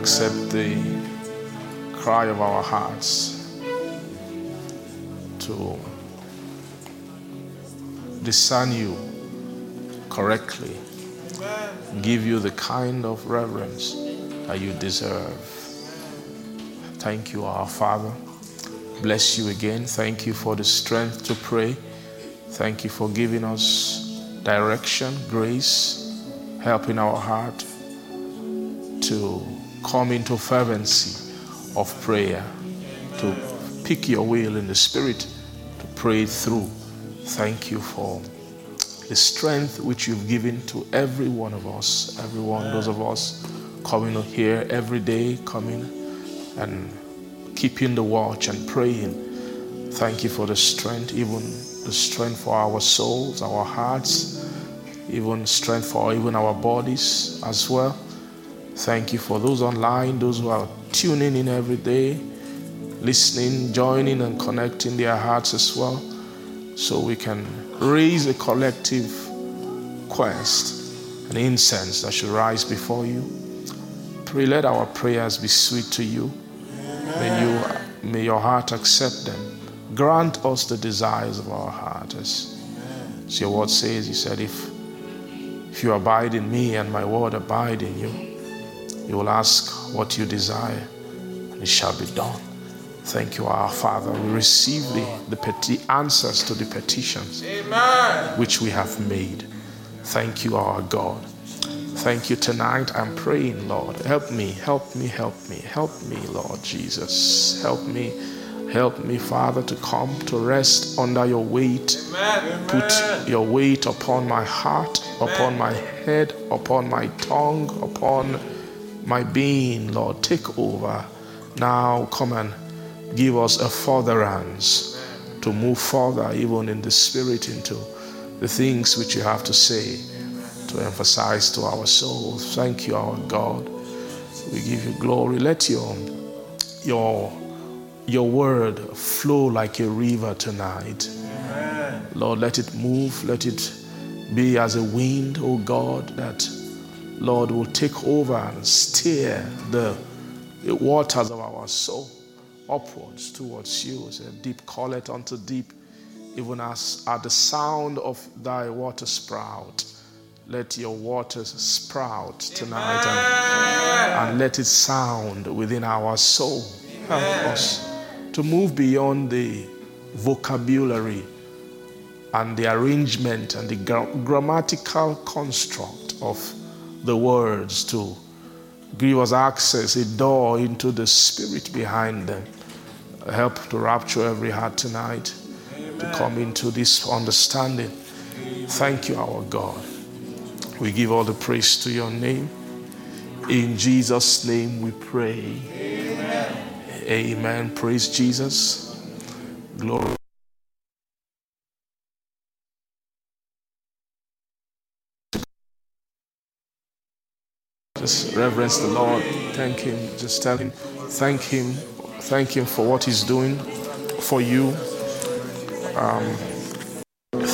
Accept the cry of our hearts to discern you correctly give you the kind of reverence that you deserve. Thank you, our Father. Bless you again. Thank you for the strength to pray. Thank you for giving us direction, grace, help in our heart to come into fervency of prayer, to pick your will in the Spirit, to pray through. Thank you for the strength which you've given to every one of us, every one, those of us coming here every day, coming and keeping the watch and praying. Thank you for the strength, even the strength for our souls, our hearts, even strength for even our bodies as well. Thank you for those online, those who are tuning in every day, listening, joining, and connecting their hearts as well, so we can raise a collective quest, an incense that should rise before you. Pray, let our prayers be sweet to you. May you, may your heart accept them. Grant us the desires of our heart, as, as your word says. He said, if if you abide in me and my word abide in you, you will ask what you desire, and it shall be done. Thank you, our Father. We receive the, the peti- answers to the petitions which we have made. Thank you, our God. Thank you tonight. I'm praying, Lord. Help me, help me, help me, help me, Lord Jesus. Help me, help me, Father, to come to rest under your weight. Put your weight upon my heart, upon my head, upon my tongue, upon my being, Lord. Take over. Now come and give us a furtherance to move further, even in the spirit, into the things which you have to say, to emphasize to our souls. Thank you, our God. We give you glory. Let your your your word flow like a river tonight. Lord, let it move, let it be as a wind, oh God, that Lord will take over and steer the, waters of our soul upwards towards you. A deep calleth unto deep, even as at the sound of thy water sprout. Let your waters sprout tonight and, and let it sound within our soul. Help us to move beyond the vocabulary and the arrangement and the gra- grammatical construct of the words to give us access, a door into the spirit behind them. Help to rapture every heart tonight to come into this understanding. Thank you, our God. We give all the praise to your name. In Jesus' name we pray. Amen. Amen. Praise Jesus. Glory. Just reverence the Lord. Thank Him. Just tell Him, thank Him, thank Him for what He's doing for you. Um,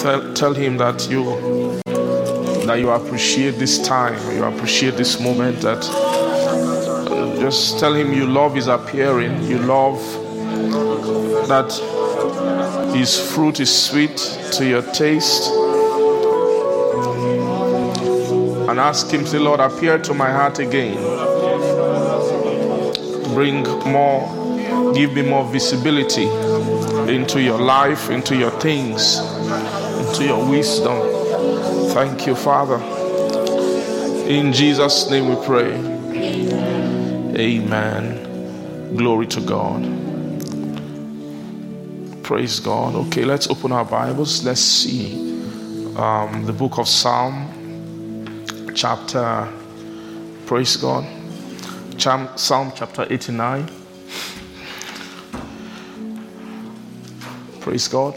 tell, tell Him that you that you appreciate this time, you appreciate this moment. That uh, just tell Him you love His appearing, you love that His fruit is sweet to your taste. And ask Him, say, Lord, appear to my heart again. Bring more, give me more visibility into your life, into your things, into your wisdom. Thank you, Father. In Jesus' name we pray. Amen. Glory to God. Praise God. Okay, let's open our Bibles. Let's see um, the book of Psalm, chapter, praise God, Psalm chapter 89. Praise God.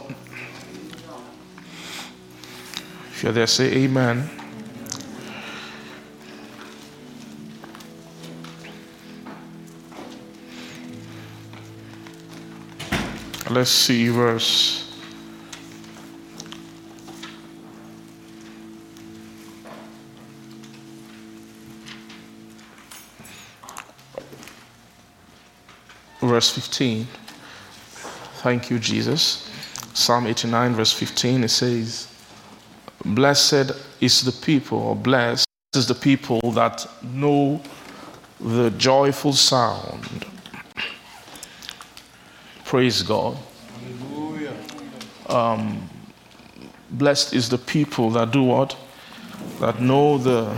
If you're there, say amen. Let's see verse. Verse 15. Thank you, Jesus. Psalm 89, verse 15, it says, Blessed is the people, or blessed is the people that know the joyful sound. Praise God. Um, blessed is the people that do what? That know the,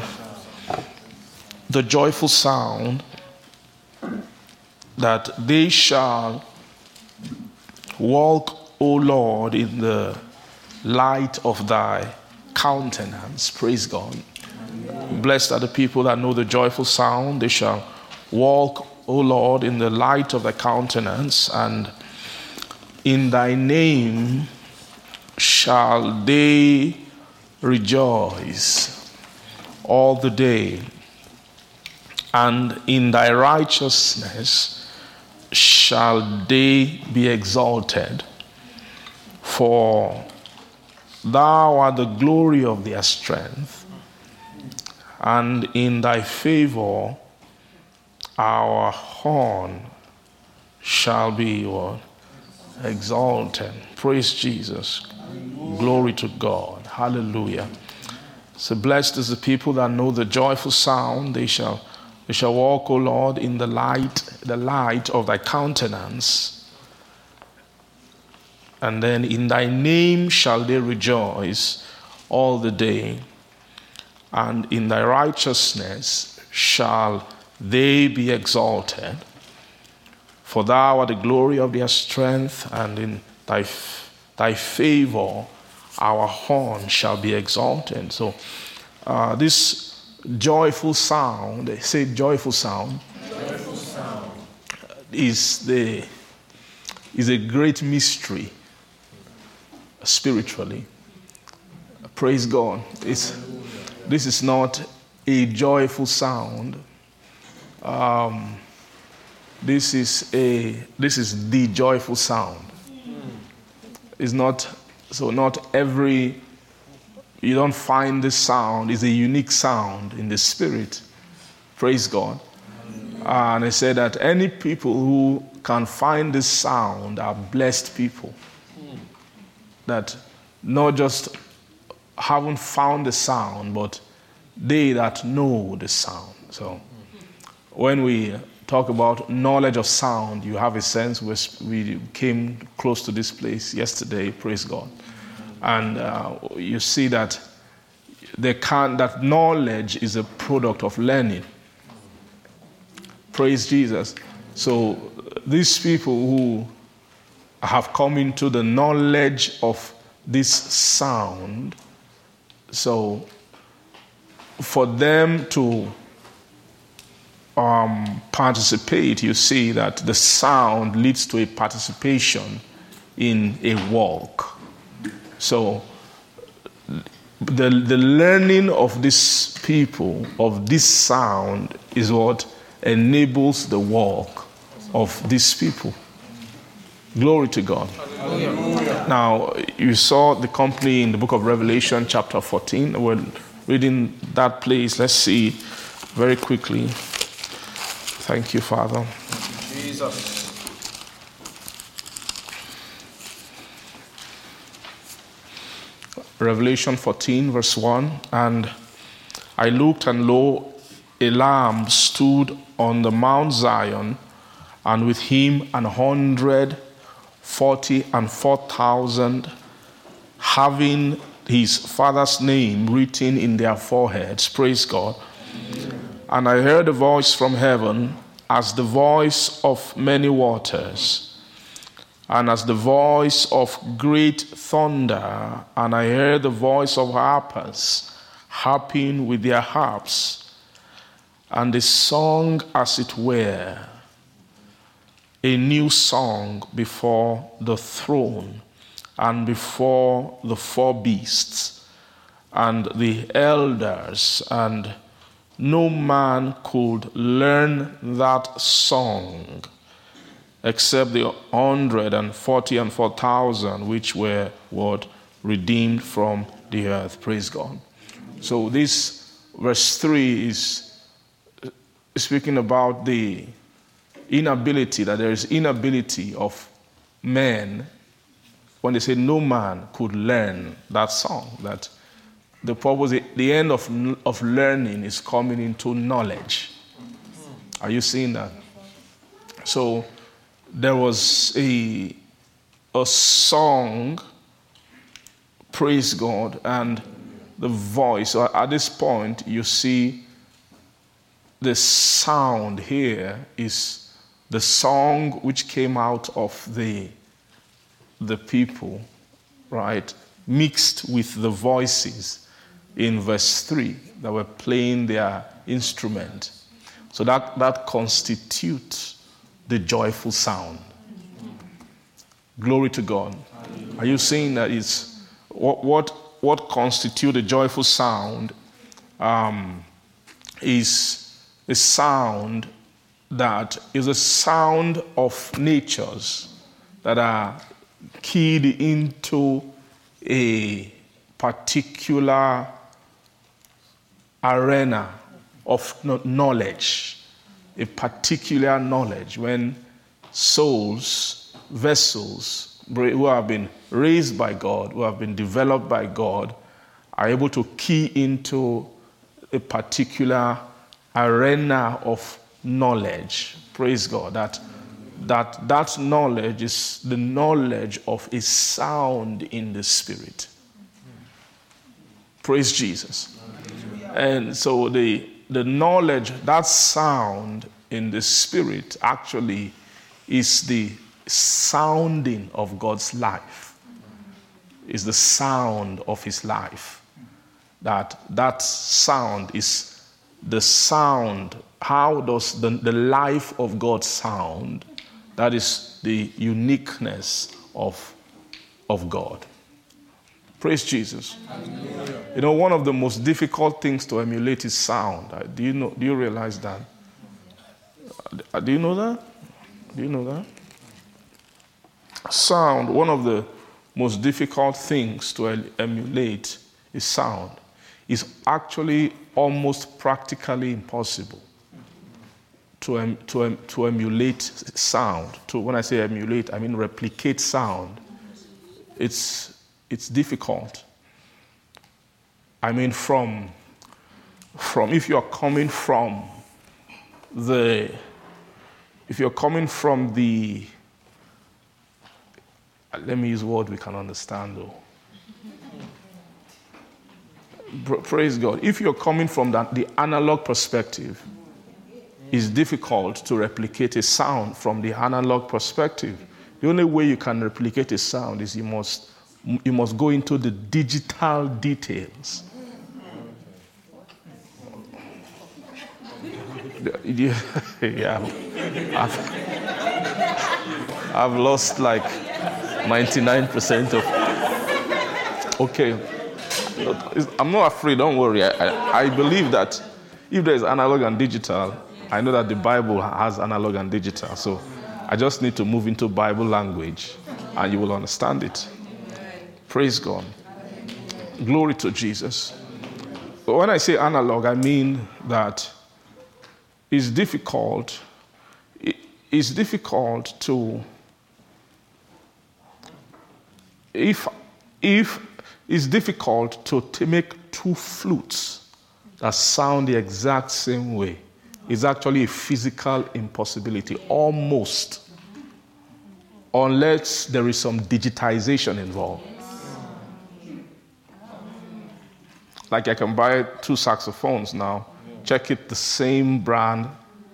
the joyful sound that they shall walk, O Lord, in the light of thy countenance. Praise God. Blessed are the people that know the joyful sound. They shall walk, O Lord, in the light of thy countenance, and in thy name shall they rejoice all the day, and in thy righteousness shall they be exalted. For thou art the glory of their strength, and in thy favor our horn shall be what? Exalted. Praise Jesus. Glory to God. Hallelujah. So blessed is the people that know the joyful sound. They shall they shall walk, O Lord, in the light, the light of thy countenance. And then in thy name shall they rejoice all the day, and in thy righteousness shall they be exalted. For thou art the glory of their strength, and in thy, thy favor our horn shall be exalted. So, uh, this joyful sound, say joyful sound, Joyful sound. is, the, is a great mystery spiritually. Praise God. It's, this is not a joyful sound. Um, this is a this is the joyful sound. It's not so not every you don't find this sound it's a unique sound in the spirit. Praise God. And I said that any people who can find this sound are blessed people. That not just haven't found the sound, but they that know the sound. So when we talk about knowledge of sound, you have a sense. We came close to this place yesterday, praise God. And uh, you see that they can that knowledge is a product of learning. Praise Jesus. So these people who have come into the knowledge of this sound, so for them to um, participate, you see that the sound leads to a participation in a walk. So, the, the learning of these people, of this sound, is what enables the walk of these people. Glory to God. Hallelujah. Now, you saw the company in the book of Revelation, chapter 14. We're reading that place. Let's see very quickly. Thank you, Father. Jesus. Revelation 14, verse 1 And I looked, and lo, a lamb stood on the Mount Zion, and with him an hundred forty and four thousand, having his father's name written in their foreheads. Praise God. And I heard a voice from heaven as the voice of many waters, and as the voice of great thunder, and I heard the voice of harpers harping with their harps, and they sung as it were a new song before the throne and before the four beasts and the elders, and no man could learn that song except the hundred and forty and four thousand which were what redeemed from the earth. Praise God. So this verse three is speaking about the inability that there is inability of men when they say no man could learn that song that the purpose the end of, of learning is coming into knowledge are you seeing that so there was a, a song, praise God, and the voice. Uh, at this point, you see the sound here is the song which came out of the, the people, right? Mixed with the voices in verse 3 that were playing their instrument. So that, that constitutes the joyful sound. Glory to God. Are you seeing that it's what what what constitute a joyful sound um, is a sound that is a sound of natures that are keyed into a particular arena of knowledge a particular knowledge when souls, vessels who have been raised by God, who have been developed by God, are able to key into a particular arena of knowledge. Praise God. That, that, that knowledge is the knowledge of a sound in the spirit. Praise Jesus. And so the the knowledge, that sound in the spirit actually is the sounding of God's life. Is the sound of his life. That that sound is the sound. How does the, the life of God sound? That is the uniqueness of, of God. Praise Jesus. You know, one of the most difficult things to emulate is sound. Uh, do you, know, do you realize that? Uh, do you know that? Do you know that? Sound, one of the most difficult things to emulate is sound. It's actually almost practically impossible to, em, to, em, to emulate sound. To, when I say emulate, I mean replicate sound. It's it's difficult. I mean, from, from if you're coming from the, if you're coming from the, let me use a word we can understand though. Praise God. If you're coming from that, the analog perspective, it's difficult to replicate a sound from the analog perspective. The only way you can replicate a sound is you must you must go into the digital details. yeah, I've, I've lost like 99% of. Okay, I'm not afraid, don't worry. I, I, believe that if there is analog and digital, I know that the Bible has analog and digital. So I just need to move into Bible language and you will understand it. Praise God. Glory to Jesus. But when I say analog, I mean that it's difficult. It's difficult to if if it's difficult to, to make two flutes that sound the exact same way. It's actually a physical impossibility, almost, unless there is some digitization involved. Like I can buy two saxophones now, check it the same brand,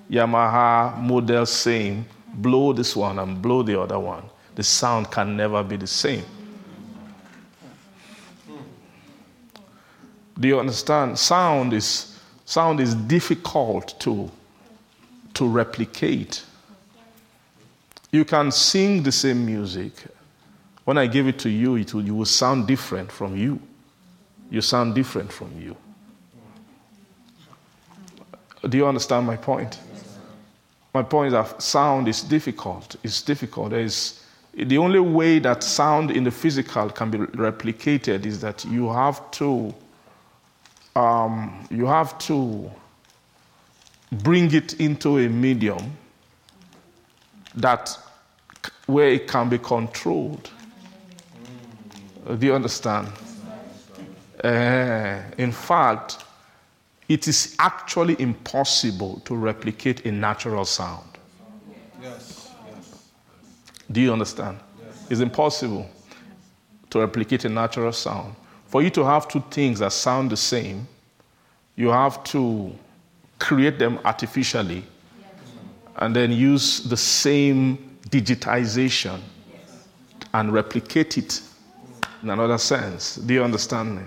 Yamaha model, same, blow this one and blow the other one. the sound can never be the same. Do you understand? Sound is, sound is difficult to, to replicate. You can sing the same music. When I give it to you, it will, you will sound different from you. You sound different from you. Do you understand my point? My point is that sound is difficult. It's difficult. There's, the only way that sound in the physical can be replicated is that you have to um, you have to bring it into a medium that where it can be controlled. Do you understand? Uh, in fact, it is actually impossible to replicate a natural sound. Yes. Yes. Do you understand? Yes. It's impossible to replicate a natural sound. For you to have two things that sound the same, you have to create them artificially and then use the same digitization and replicate it in another sense. Do you understand me?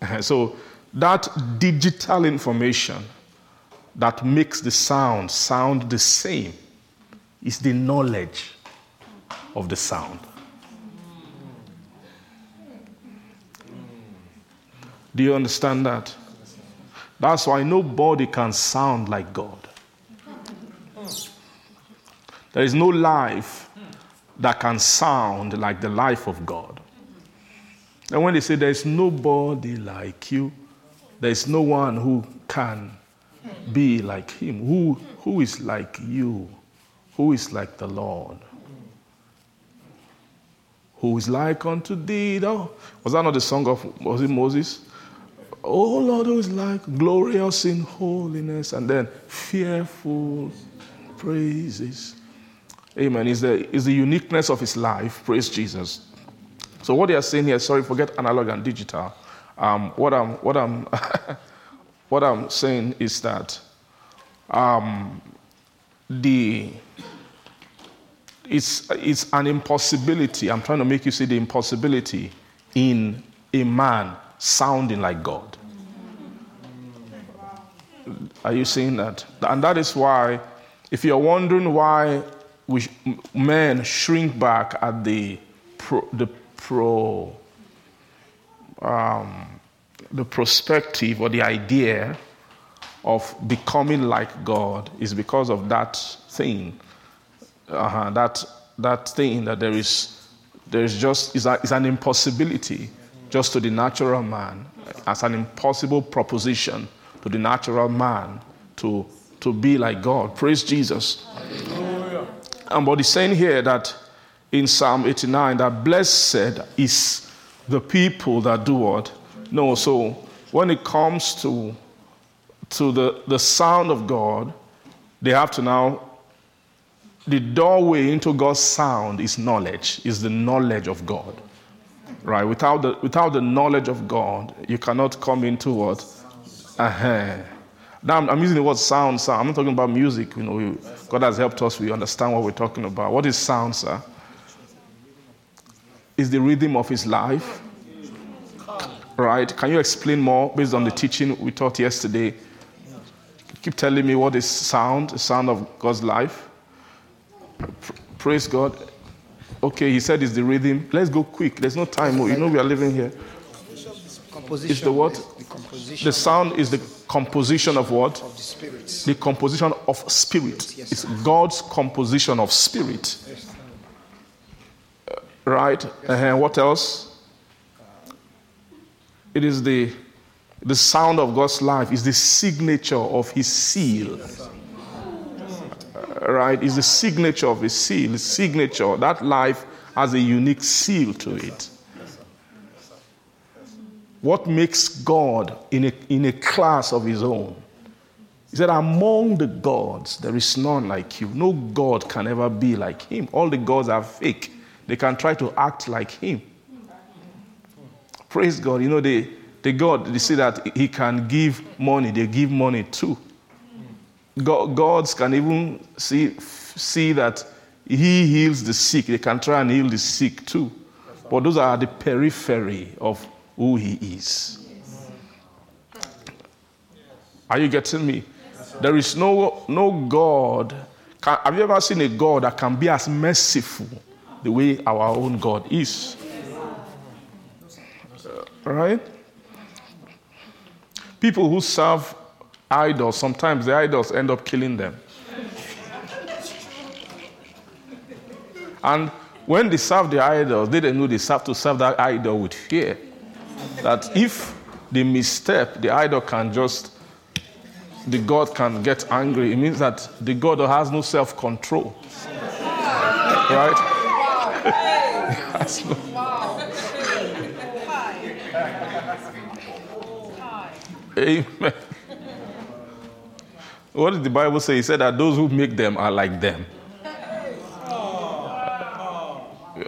So, that digital information that makes the sound sound the same is the knowledge of the sound. Do you understand that? That's why nobody can sound like God. There is no life that can sound like the life of God. And when they say there's nobody like you, there's no one who can be like him. Who, who is like you? Who is like the Lord? Who is like unto thee? Oh, was that not the song of was it Moses? Oh Lord, who is like glorious in holiness and then fearful praises. Amen. Is the, is the uniqueness of his life. Praise Jesus. So what they are saying here, sorry, forget analog and digital. Um, what I'm, what I'm, what I'm saying is that um, the it's, it's an impossibility. I'm trying to make you see the impossibility in a man sounding like God. Are you seeing that? And that is why, if you're wondering why we, men shrink back at the, the pro, um, the perspective or the idea of becoming like God is because of that thing, uh, that that thing that there is, there is just is, a, is an impossibility just to the natural man, as an impossible proposition to the natural man to to be like God. Praise Jesus. Hallelujah. And what he's saying here that in Psalm 89 that blessed is the people that do what? No, so when it comes to, to the, the sound of God, they have to now, the doorway into God's sound is knowledge, is the knowledge of God. Right? Without the, without the knowledge of God, you cannot come into what? Uh-huh. Now, I'm, using the word sound, sir. I'm not talking about music. You know, God has helped us. We understand what we're talking about. What is sound, sir? Is the rhythm of his life. Right? Can you explain more based on the teaching we taught yesterday? Keep telling me what is sound, the sound of God's life. Praise God. Okay, he said it's the rhythm. Let's go quick. There's no time. You know we are living here. It's the what? The, the sound is the composition of what? Of the. The composition of spirit. Yes, it's God's composition of spirit. Yes. Right? Uh-huh. what else? It is the the sound of God's life is the signature of his seal. Uh, right? Is the signature of his seal. His signature. That life has a unique seal to it. What makes God in a, in a class of his own? He said, Among the gods, there is none like you. No God can ever be like him. All the gods are fake. They can try to act like him. Praise God. You know, the, the God, they say that he can give money, they give money too. God, gods can even see, see that he heals the sick. They can try and heal the sick too. But those are the periphery of who he is. Are you getting me? There is no, no God. Can, have you ever seen a God that can be as merciful the way our own God is? Uh, right? People who serve idols, sometimes the idols end up killing them. And when they serve the idols, they didn't know they serve to serve that idol with fear. That if they misstep, the idol can just, the God can get angry. It means that the God has no self control. Right? Amen. What did the Bible say? He said that those who make them are like them.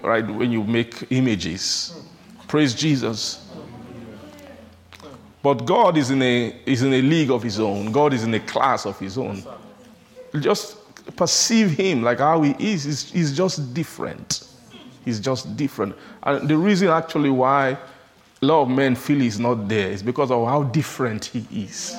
Right? When you make images. Praise Jesus. But God is in a is in a league of his own. God is in a class of his own. Just perceive him like how he is. He's, he's just different. He's just different. And the reason actually why a lot of men feel he's not there is because of how different he is.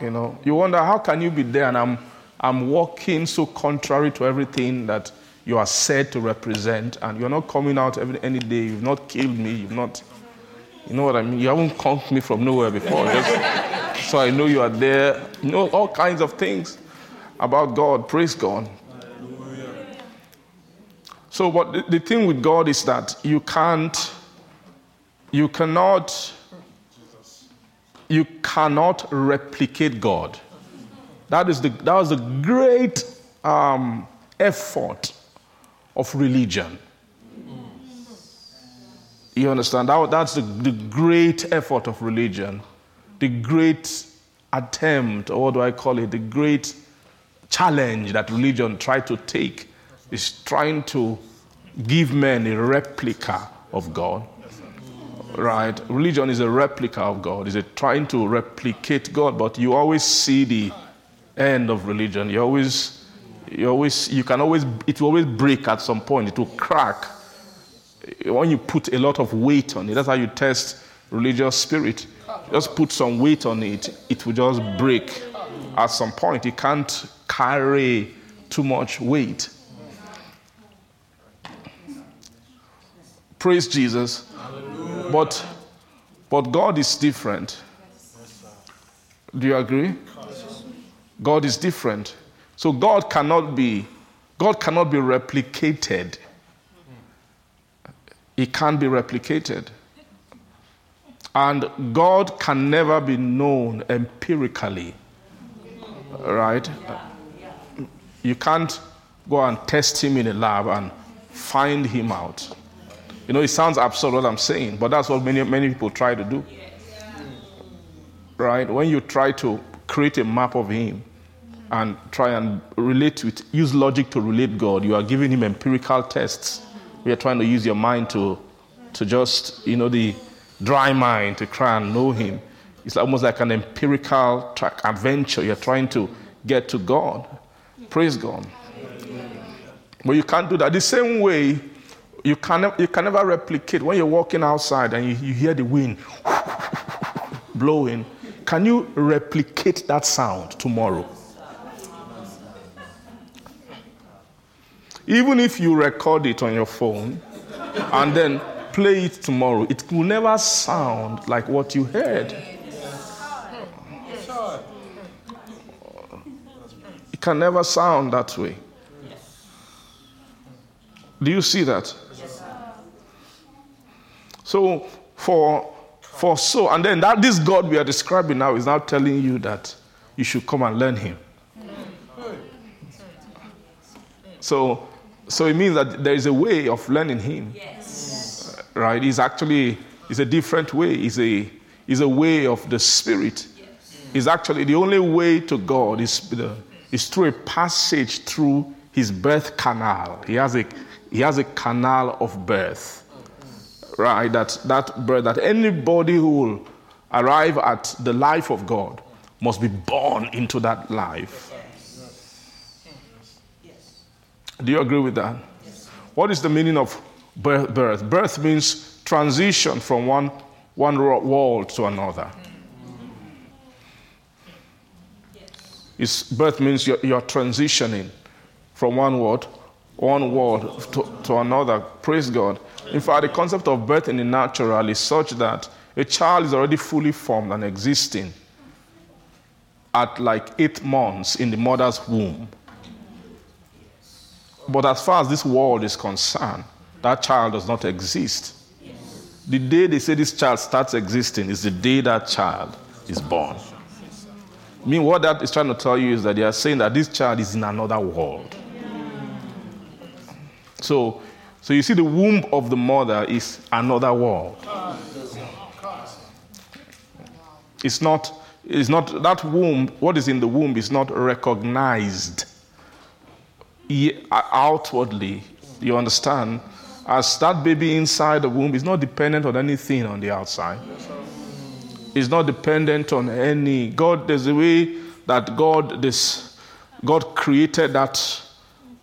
You know, you wonder how can you be there and I'm I'm walking so contrary to everything that you are said to represent, and you're not coming out every, any day. You've not killed me. You've not, you know what I mean. You haven't conked me from nowhere before, just so I know you are there. You know all kinds of things about God. Praise God. So, the, the thing with God is that you can't, you cannot you cannot replicate God. That is the, that was the great um, effort of religion. You understand? That, that's the, the great effort of religion, the great attempt, or what do I call it? The great challenge that religion tried to take is trying to give men a replica of God right? Religion is a replica of God. It's a trying to replicate God, but you always see the end of religion. You always, you always, you can always, it will always break at some point. It will crack when you put a lot of weight on it. That's how you test religious spirit. Just put some weight on it, it will just break at some point. It can't carry too much weight. Praise Jesus. But, but God is different. Do you agree? God is different. So God cannot be, God cannot be replicated. It can't be replicated. And God can never be known empirically. Right? You can't go and test him in a lab and find him out. You know, it sounds absurd what I'm saying, but that's what many, many people try to do. Right? When you try to create a map of Him and try and relate with, use logic to relate God, you are giving Him empirical tests. You are trying to use your mind to, to just, you know, the dry mind to try and know Him. It's almost like an empirical track adventure. You're trying to get to God. Praise God. But you can't do that. The same way you can, you can never replicate when you're walking outside and you, you hear the wind blowing. Can you replicate that sound tomorrow? Even if you record it on your phone and then play it tomorrow, it will never sound like what you heard. It can never sound that way. Do you see that? So for for so, and then that this God we are describing now is now telling you that you should come and learn Him. So, so it means that there is a way of learning Him. Yes. Right? It's actually it's a different way. It's a it's a way of the Spirit. Yes. It's actually the only way to God is the, is through a passage through His birth canal. He has a he has a canal of birth right? That, that birth, that anybody who will arrive at the life of God must be born into that life. Do you agree with that? Yes. What is the meaning of birth? Birth means transition from one, one world to another. Yes. birth means you're, you're, transitioning from one world, one world to, to another. Praise God. In fact, the concept of birth in the natural is such that a child is already fully formed and existing at like eight months in the mother's womb. But as far as this world is concerned, that child does not exist. The day they say this child starts existing is the day that child is born. I mean, what that is trying to tell you is that they are saying that this child is in another world. So, so you see, the womb of the mother is another world. It's not, it's not that womb, what is in the womb is not recognized uh, outwardly. You understand? As that baby inside the womb is not dependent on anything on the outside. It's not dependent on any God. There's a way that God this God created that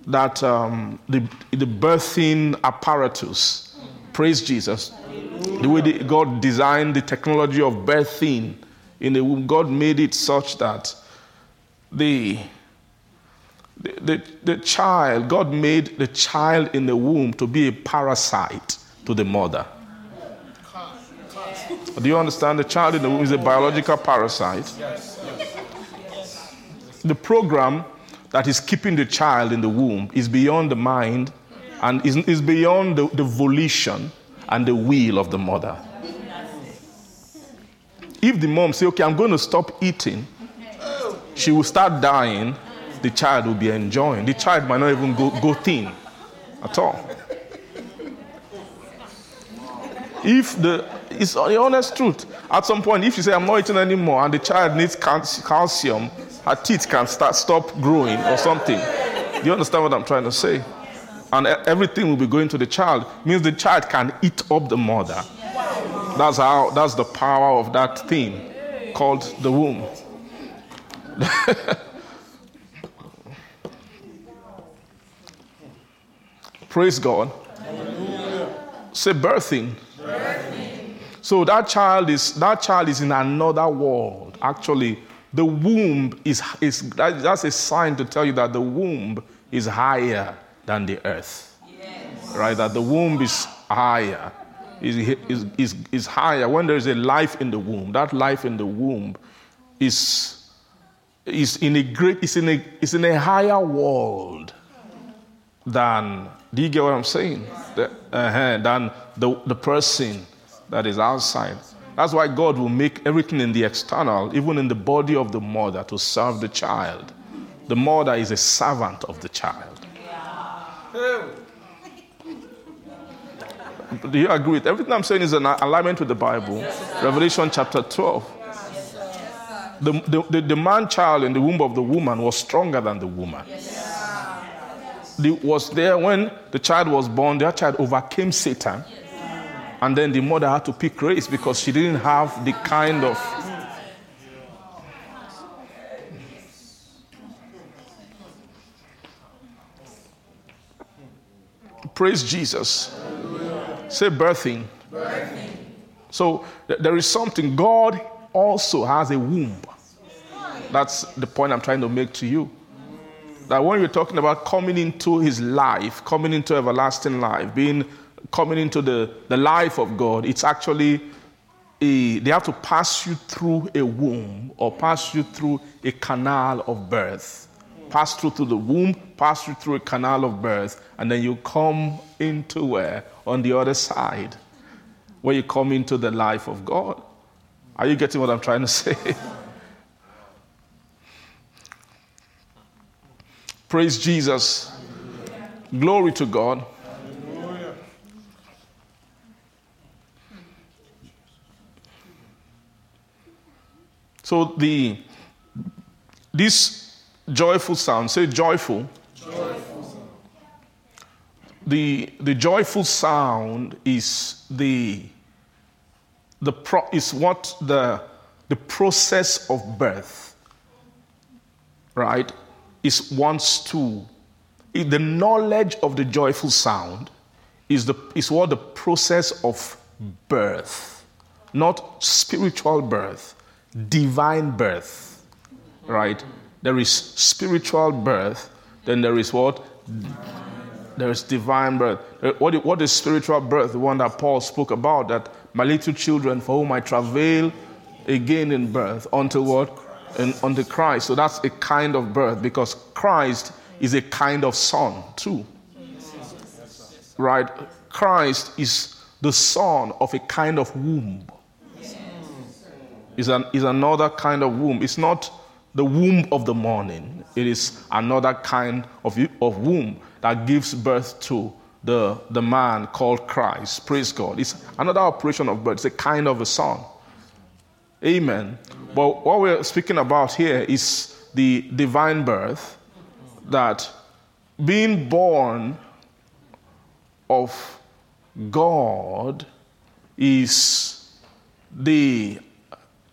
that um, the the birthing apparatus. Praise Jesus. The way the, God designed the technology of birthing in the womb, God made it such that the the, the, the, child, God made the child in the womb to be a parasite to the mother. Do you understand? The child in the womb is a biological parasite. The program that is keeping the child in the womb is beyond the mind and is, is beyond the, the volition and the will of the mother. If the mom say, okay, I'm going to stop eating, she will start dying the child will be enjoying. The child might not even go, go thin at all. If the, it's the honest truth. At some point, if you say, I'm not eating anymore, and the child needs calcium, her teeth can start stop growing or something. Do you understand what I'm trying to say? And everything will be going to the child. Means the child can eat up the mother. That's how. That's the power of that thing called the womb. Praise God. Say birthing. birthing. So that child is that child is in another world. Actually, the womb is, is that's a sign to tell you that the womb is higher than the earth. Yes. Right? That the womb is higher. Is, is, is, is higher. When there is a life in the womb, that life in the womb is, is in a great, is in a, is in a higher world than do you get what I'm saying? The, uh-huh, than the, the person that is outside. That's why God will make everything in the external, even in the body of the mother, to serve the child. The mother is a servant of the child. Do you agree with everything I'm saying is an alignment with the Bible? Revelation chapter 12. The, the, the, the man child in the womb of the woman was stronger than the woman the, was there when the child was born, that child overcame Satan. And then the mother had to pick race because she didn't have the kind of. Praise Jesus. Say birthing. birthing. So there is something. God also has a womb. That's the point I'm trying to make to you that when you're talking about coming into his life, coming into everlasting life, being coming into the, the life of God, it's actually a, they have to pass you through a womb or pass you through a canal of birth. Pass through to the womb, pass you through a canal of birth, and then you come into where? On the other side, where you come into the life of God. Are you getting what I'm trying to say? Praise Jesus. Glory to God. So the this joyful sound, say joyful. The the joyful sound is the the pro, is what the the process of birth. Right? is wants to the knowledge of the joyful sound is, the, is what the process of birth, not spiritual birth, divine birth, right? There is spiritual birth, then there is what? There is divine birth. Uh, what what is spiritual birth? The one that Paul spoke about, that my little children for whom I travail again in birth unto what? And unto Christ. So that's a kind of birth because Christ is a kind of son too. Right? Christ is the son of a kind of womb. Is an is another kind of womb. It's not the womb of the morning. It is another kind of, of womb that gives birth to the, the man called Christ. Praise God. It's another operation of birth. It's a kind of a son. Amen. But what we're speaking about here is the divine birth that being born of God is the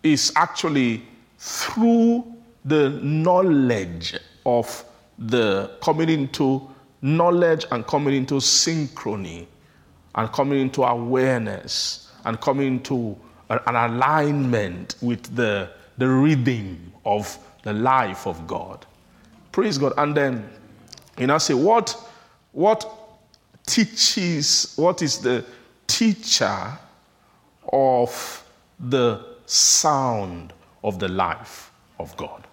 is actually through the knowledge of the coming into knowledge and coming into synchrony and coming into awareness and coming into an alignment with the, the rhythm of the life of God. Praise God. And then, you know, say, what, what teaches, what is the teacher of the sound of the life of God?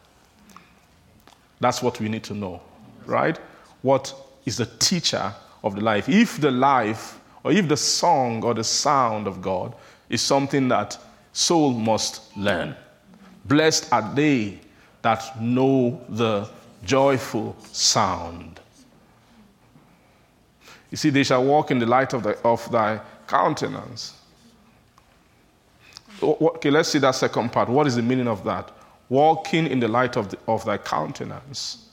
That's what we need to know, right? What is the teacher of the life? If the life, or if the song or the sound of God is something that soul must learn, blessed are they that know the joyful sound. You see, they shall walk in the light of, the, of thy countenance. Okay, let's see that second part. What is the meaning of that? Walking in the light of, the, of thy countenance.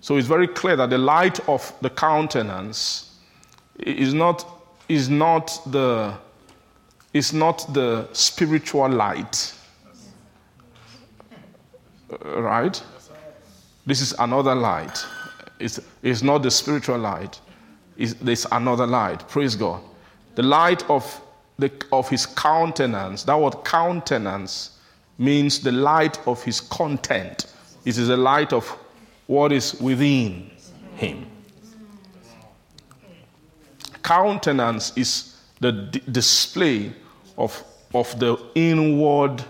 So it's very clear that the light of the countenance is not, is not, the, is not the spiritual light. Uh, right? This is another light. It's, it's not the spiritual light. It's, there's another light. Praise God. The light of, the, of his countenance, that word countenance means the light of his content. It is the light of what is within him. Countenance is the d- display of, of the inward.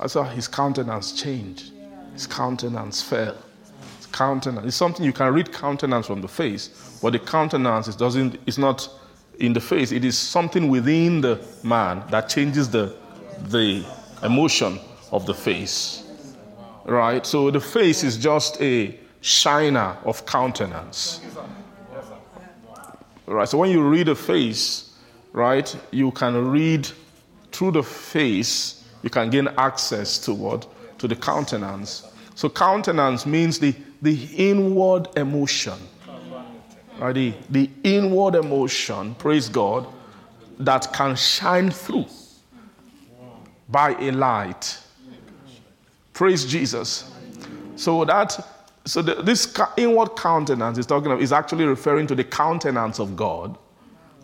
I saw his countenance changed. His countenance fell His countenance. It's something you can read countenance from the face, but the countenance it doesn't, it's not in the face. It is something within the man that changes the, the emotion of the face. Right? So the face is just a shiner of countenance. Right? So when you read a face, right, you can read through the face, you can gain access to what? To the countenance. So countenance means the the inward emotion. The, the inward emotion, praise God, that can shine through by a light. Praise Jesus. So that so the, this inward countenance is talking of is actually referring to the countenance of God.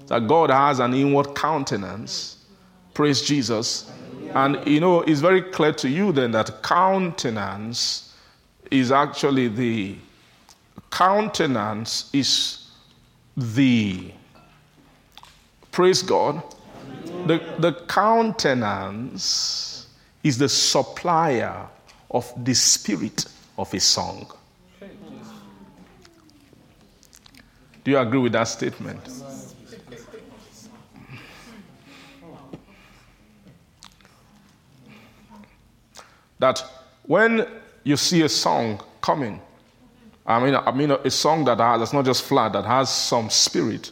That God has an inward countenance. Praise Jesus. And you know, it's very clear to you then that countenance is actually the countenance is the praise God. The, the countenance is the supplier of the spirit of a song. Do you agree with that statement? That when you see a song coming. I mean, I mean a song that has, that's not just flat, that has some spirit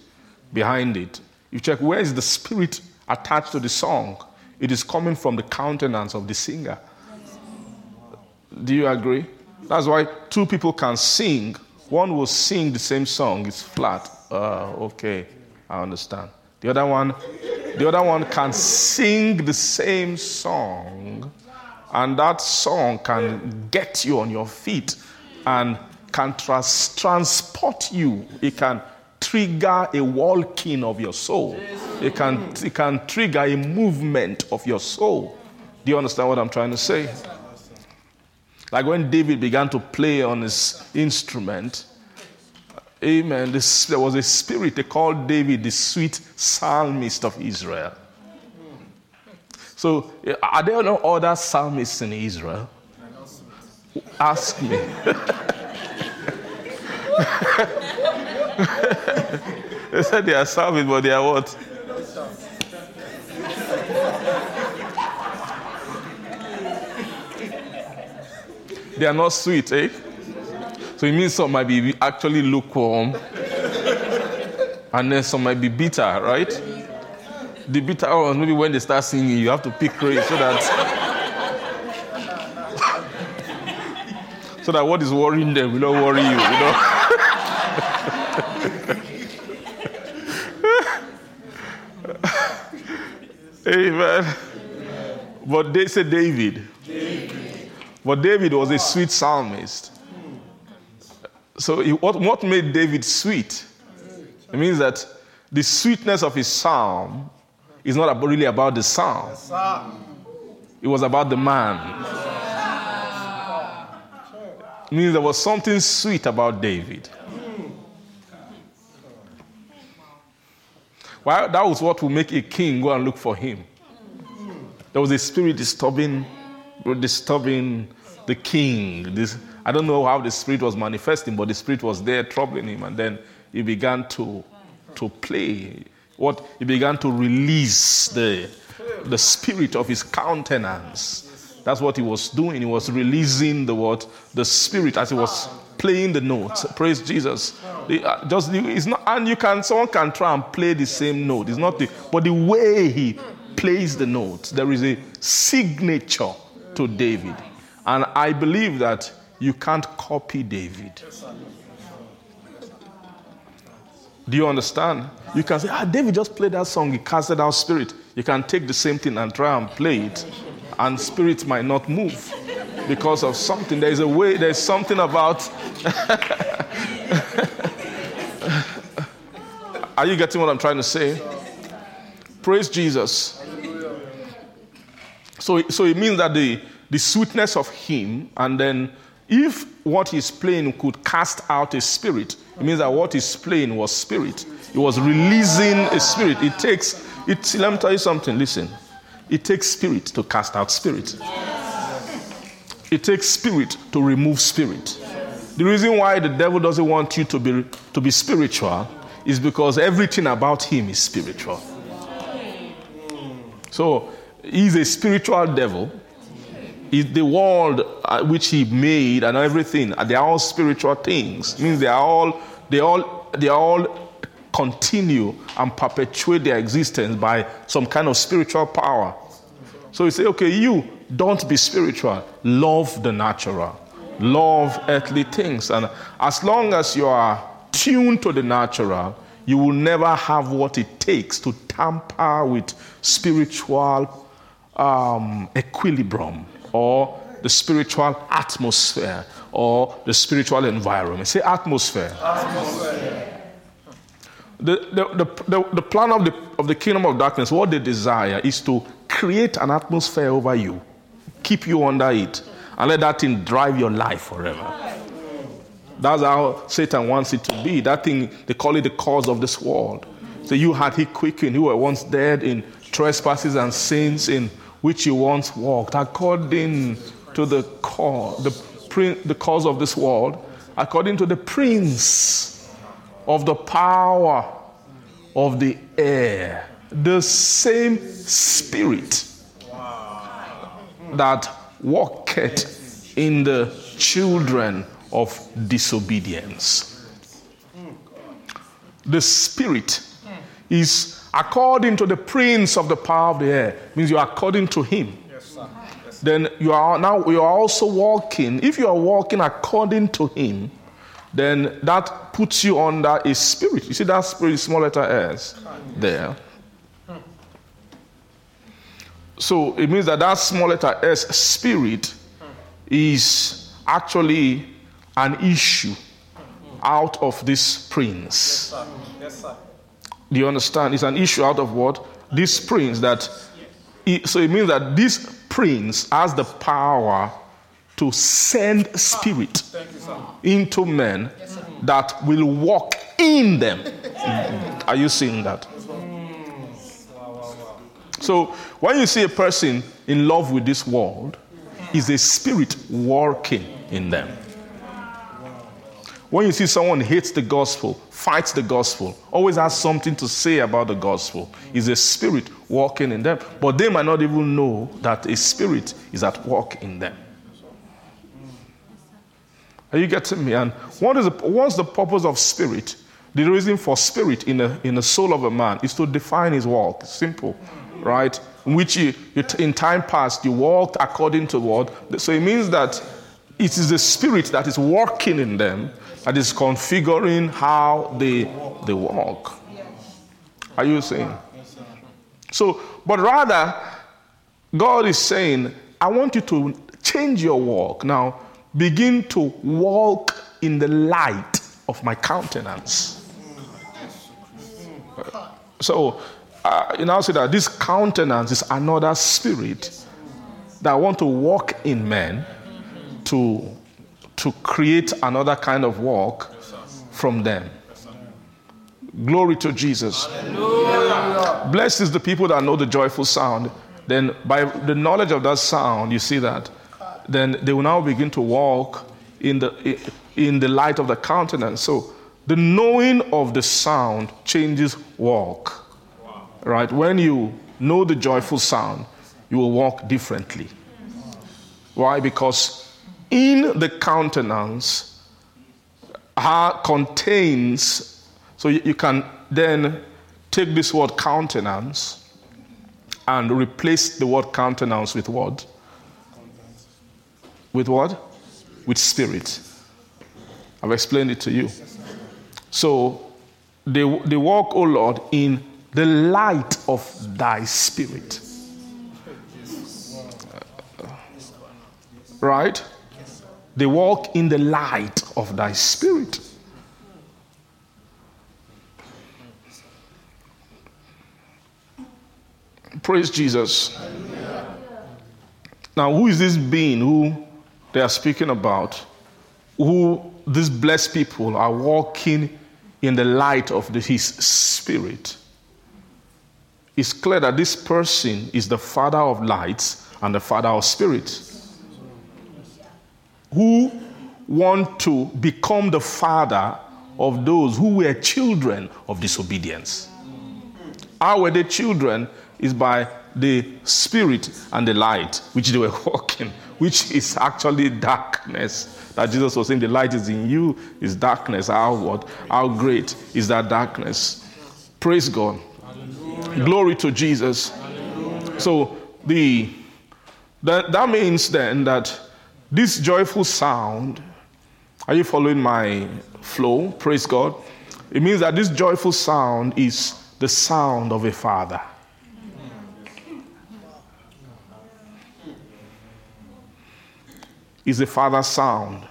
behind it. You check where is the spirit attached to the song? It is coming from the countenance of the singer. Do you agree? That's why two people can sing. One will sing the same song, it's flat. Uh, okay, I understand. The other one, the other one can sing the same song and that song can get you on your feet and can trans- transport you. It can trigger a walking of your soul. It can, it can trigger a movement of your soul. Do you understand what I'm trying to say? Like when David began to play on his instrument, amen, this, there was a spirit, they called David the sweet psalmist of Israel. So, are there no other psalmists in Israel? Ask me. they said they are psalmists, but they are what? They are not sweet, eh? So it means some might be actually lukewarm, and then some might be bitter, right? The bitter ones, maybe when they start singing, you have to pick praise so that so that what is worrying them will not worry you, you know. Amen. But they say David. But David was a sweet psalmist. So he, what, what made David sweet? It means that the sweetness of his psalm is not really about the psalm. It was about the man. It means there was something sweet about David. Well, that was what will make a king go and look for him. There was a spirit disturbing disturbing the king. This, I don't know how the spirit was manifesting, but the spirit was there troubling him, and then he began to, to play. What he began to release the, the spirit of his countenance. That's what he was doing. He was releasing the what the spirit as he was playing the notes. Praise Jesus. Uh, just it's not, and you can someone can try and play the same note. It's not the, but the way he plays the notes, there is a signature to David. And I believe that you can't copy David. Do you understand? You can say, ah, David just played that song, he casted out spirit. You can take the same thing and try and play it, and spirit might not move because of something. There's a way, there's something about. Are you getting what I'm trying to say? Praise Jesus. So, so it means that the, the sweetness of Him, and then if what He's playing could cast out a spirit, it means that what He's playing was spirit. It was releasing a spirit. It takes, it, let me tell you something, listen. It takes spirit to cast out spirit. It takes spirit to remove spirit. The reason why the devil doesn't want you to be, to be spiritual is because everything about him is spiritual. So He's a spiritual devil. Is the world uh, which he made and everything, they are all spiritual things. It means they are all, they all, they are all continue and perpetuate their existence by some kind of spiritual power. So you say, okay, you don't be spiritual. Love the natural. Love earthly things. And as long as you are tuned to the natural, you will never have what it takes to tamper with spiritual um, equilibrium or the spiritual atmosphere or the spiritual environment. Say atmosphere. atmosphere. The, the, the, the, plan of the, of the kingdom of darkness, what they desire is to create an atmosphere over you, keep you under it, and let that thing drive your life forever. That's how Satan wants it to be. That thing, they call it the cause of this world. So you had he quickened, you were once dead in trespasses and sins in which you once walked, according to the cause, the, the cause of this world, according to the prince of the power of the air, the same spirit that walketh in the children of disobedience. The spirit is according to the prince of the power of the air means you're according to him. Yes, yes, then you are now you are also walking if you are walking according to him then that puts you under a spirit you see that spirit small letter s there so it means that that small letter s spirit is actually an issue out of this prince. Yes, sir. Yes, sir. Do you understand? It's an issue out of what? This prince that. He, so it means that this prince has the power to send spirit you, into men that will walk in them. Are you seeing that? So when you see a person in love with this world, is a spirit working in them. When you see someone hates the gospel, fights the gospel, always has something to say about the gospel, is a spirit working in them. But they might not even know that a spirit is at work in them. Are you getting me? And what is the, what's the purpose of spirit? The reason for spirit in the, in the soul of a man is to define his walk. Simple, right? In which you, you, in time past you walked according to what? So it means that it is the spirit that is working in them that is configuring how they, they walk. Are you saying? So, but rather, God is saying, I want you to change your walk. Now, begin to walk in the light of my countenance. So, uh, you now see that this countenance is another spirit that want to walk in men to, to create another kind of walk from them. Glory to Jesus. Blessed is the people that know the joyful sound. Then, by the knowledge of that sound, you see that, then they will now begin to walk in the, in the light of the countenance. So, the knowing of the sound changes walk. Right? When you know the joyful sound, you will walk differently. Why? Because in the countenance uh, contains, so you, you can then take this word countenance and replace the word countenance with what? With what? With spirit. I've explained it to you. So they, they walk, oh Lord, in the light of thy spirit. Right? They walk in the light of thy spirit. Praise Jesus. Now, who is this being who they are speaking about? Who these blessed people are walking in the light of the, his spirit? It's clear that this person is the father of lights and the father of spirits who want to become the father of those who were children of disobedience. How were they children? Is by the spirit and the light which they were walking, which is actually darkness. That Jesus was saying, the light is in you, is darkness. How what? How great is that darkness? Praise God. Hallelujah. Glory to Jesus. Hallelujah. So the that, that means then that this joyful sound, are you following my flow? Praise God. It means that this joyful sound is the sound of a father. Is a father's sound.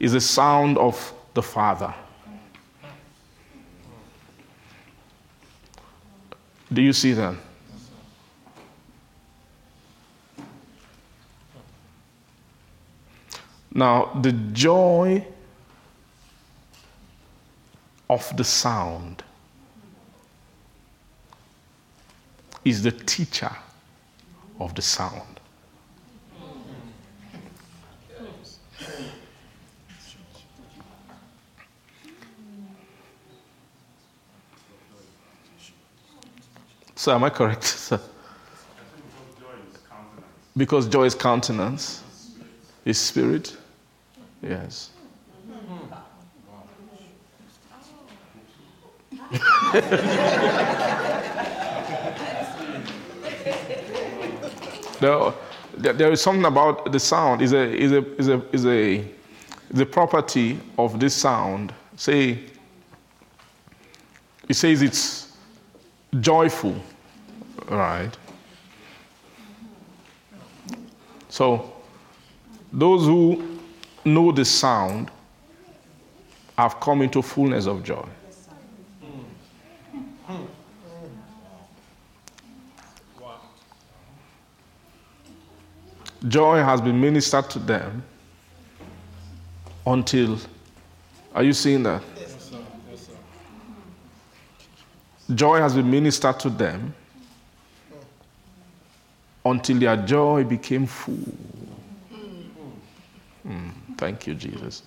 Is the sound of the father. Do you see that? Now, the joy of the sound is the teacher of the sound. So, am I correct, sir? Because joy is countenance, is spirit. Yes. there, there is something about the sound is a is a is a is a the property of this sound. Say it says it's joyful, right? So those who know the sound have come into fullness of joy. Joy has been ministered to them until. Are you seeing that? Yes, sir. Yes, sir. Joy has been ministered to them until their joy became full. Mm, thank you, Jesus.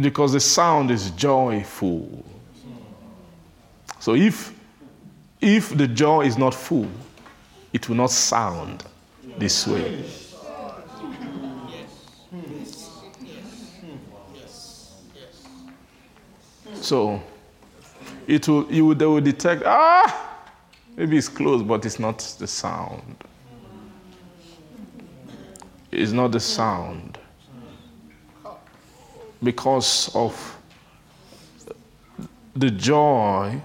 Because the sound is joyful. So if if the joy is not full, it will not sound this way. So it will, you they will detect, ah, maybe it's close, but it's not the sound. It's not the sound. Because of the joy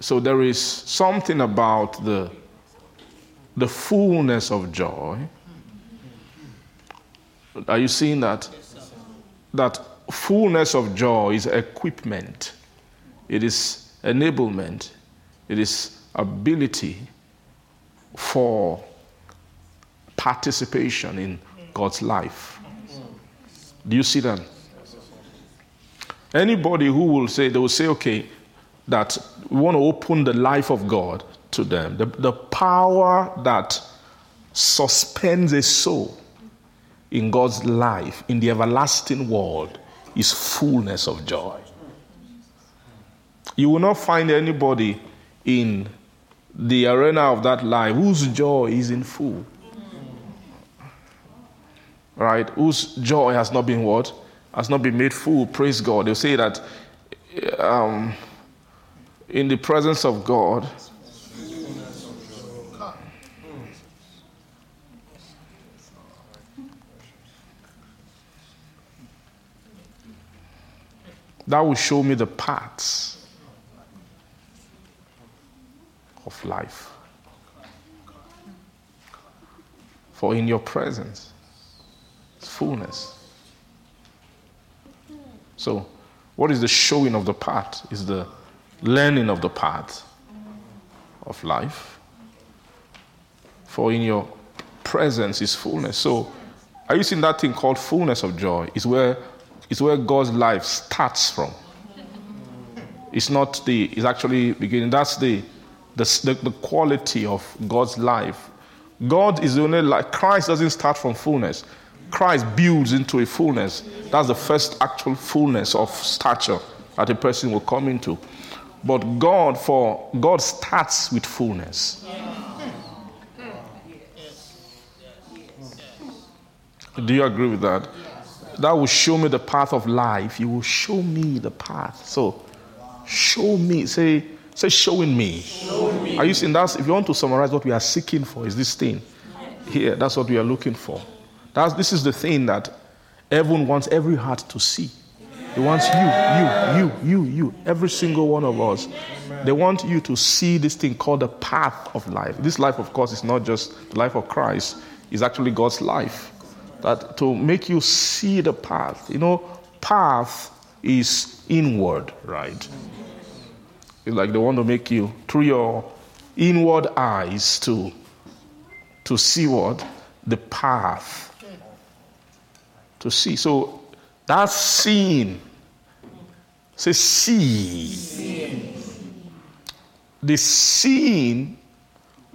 so there is something about the, the fullness of joy. Are you seeing that? That fullness of joy is equipment, it is enablement, it is ability for participation in God's life. Do you see that? Anybody who will say, they will say, okay, that we want to open the life of God to them. The, the power that suspends a soul in God's life, in the everlasting world, is fullness of joy. You will not find anybody in the arena of that life whose joy is in full. Right? Whose joy has not been what? Has not been made full. Praise God. They'll say that um, in the presence of God. That will show me the paths of life. For in your presence is fullness. So, what is the showing of the path? Is the learning of the path of life. For in your presence is fullness. So, are you seeing that thing called fullness of joy? Is where, is where God's life starts from. It's not the, it's actually beginning. That's the, the, the, quality of God's life. God is the only like Christ doesn't start from fullness. Christ builds into a fullness. That's the first actual fullness of stature that a person will come into. But God, for God starts with fullness. Do you agree with that? That will show me the path of life. You will show me the path. So, show me. Say, say, showing me. Show me. Are you seeing that? If you want to summarize what we are seeking for, is this thing here? That's what we are looking for. That's, this is the thing that everyone wants every heart to see. He wants you, you, you, you, you, every single one of us. They want you to see this thing called the path of life. This life, of course, is not just the life of Christ, it's actually God's life. That to make you see the path. You know, path is inward, right? It's like they want to make you through your inward eyes to to see what the path to see. So that's seeing Say, see. The seeing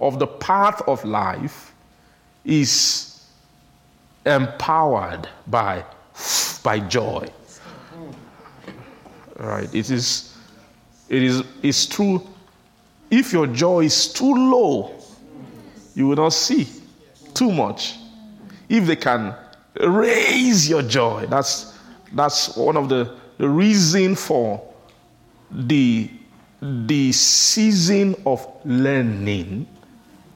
of the path of life is empowered by, by joy. Right? It is, it is it's true. If your joy is too low, you will not see too much. If they can raise your joy, that's, that's one of the the reason for the, the season of learning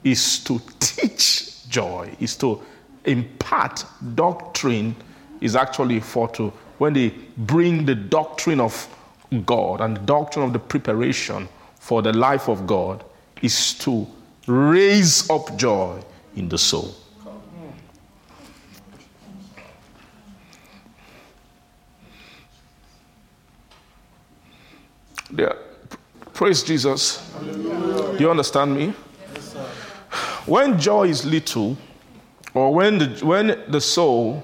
is to teach joy, is to impart doctrine, is actually for to, when they bring the doctrine of God and the doctrine of the preparation for the life of God, is to raise up joy in the soul. There, praise Jesus. Do you understand me? Yes, when joy is little, or when the, when the soul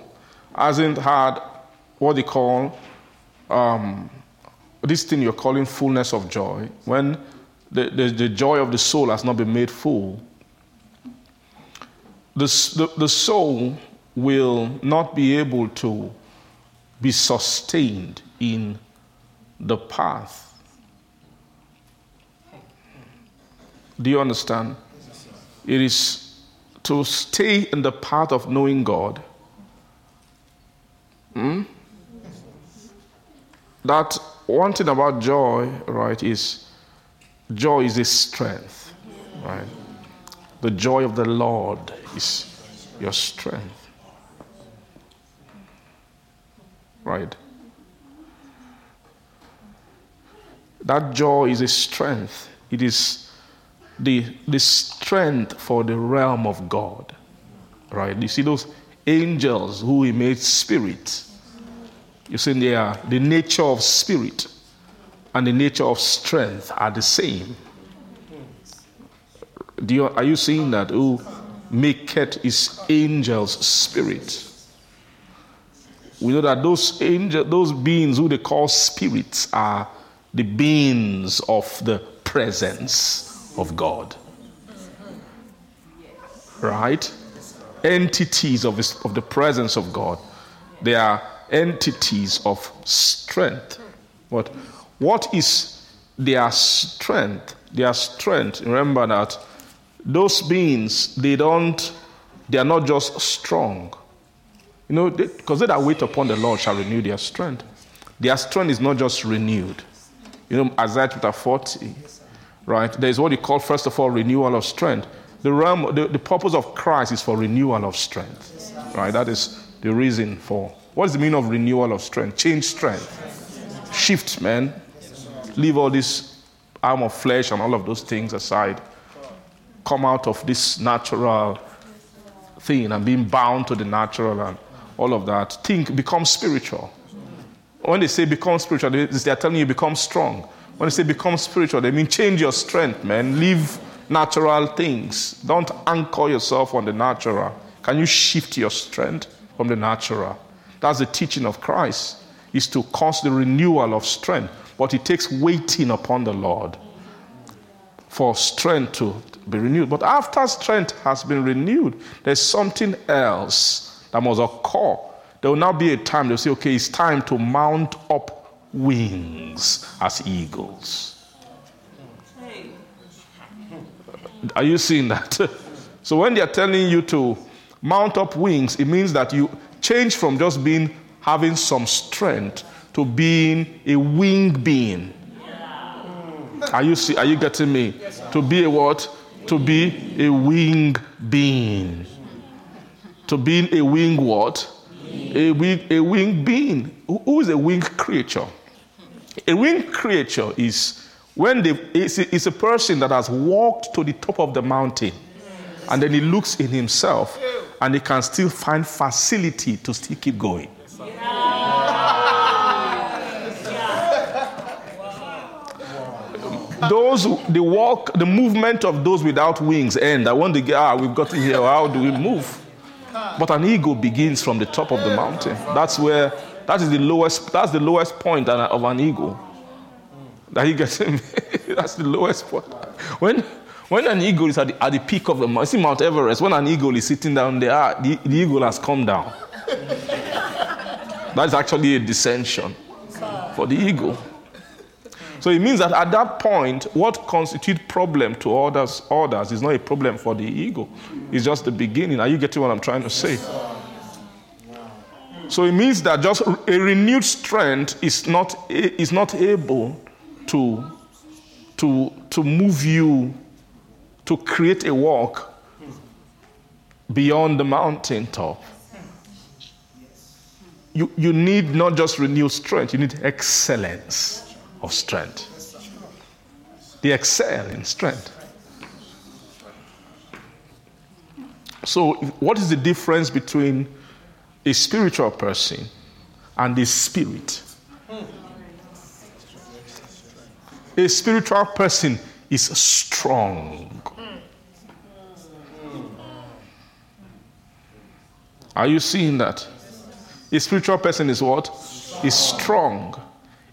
hasn't had what they call um, this thing you're calling fullness of joy, when the, the, the, joy of the soul has not been made full, the, the, the soul will not be able to be sustained in the path. Do you understand? It is to stay in the path of knowing God. Hmm? That one thing about joy, right, is joy is a strength, right? The joy of the Lord is your strength, right? That joy is a strength. It is the, the strength for the realm of God, right? You see those angels who he made spirit you see, they are the nature of spirit and the nature of strength are the same. Do you, are you seeing that? Who maketh his angels spirit? We know that those angels, those beings who they call spirits are the beings of the presence of God. Right? Entities of, his, of the presence of God. They are entities of strength. But what is their strength? Their strength, remember that those beings, they don't, they are not just strong. You know, because they, they that wait upon the Lord shall renew their strength. Their strength is not just renewed. You know, Isaiah chapter 40, right? There's what you call, first of all, renewal of strength. The, realm, the, the purpose of Christ is for renewal of strength, right? That is the reason for what is the meaning of renewal of strength? Change strength. Shift, man. Leave all this arm of flesh and all of those things aside. Come out of this natural thing and being bound to the natural and all of that. Think, become spiritual. When they say become spiritual, they, are telling you become strong. When they say become spiritual, they mean change your strength, man. Leave natural things. Don't anchor yourself on the natural. Can you shift your strength from the natural? That's the teaching of Christ, is to cause the renewal of strength. But it takes waiting upon the Lord for strength to be renewed. But after strength has been renewed, there's something else that must occur. There will now be a time they'll say, okay, it's time to mount up wings as eagles. Are you seeing that? so when they're telling you to mount up wings, it means that you change from just being having some strength to being a wing being. Are you see, are you getting me? To be a what? To be a wing being. To being a wing what? A wing, a wing being. Who is a wing creature? A wing creature is when they, it's, it's a person that has walked to the top of the mountain and then he looks in himself and he can still find facility to still keep going. Those, the walk, the movement of those without wings end. I want ah, we've got to here. How do we move? But an eagle begins from the top of the mountain. That's where, that is the lowest, that's the lowest point of an eagle. That he gets, that's the lowest point. When, when an eagle is at the, at the peak of the see Mount Everest, when an eagle is sitting down there, ah, the, the eagle has come down. That's actually a descension for the eagle. So it means that at that point, what constitutes problem to others, others is not a problem for the ego. It's just the beginning. Are you getting what I'm trying to say? So it means that just a renewed strength is not, is not able to, to, to move you to create a walk beyond the mountaintop. You, you need not just renewed strength, you need excellence of strength. They excel in strength. So, what is the difference between a spiritual person and a spirit? A spiritual person is strong. Are you seeing that? A spiritual person is what? Is strong.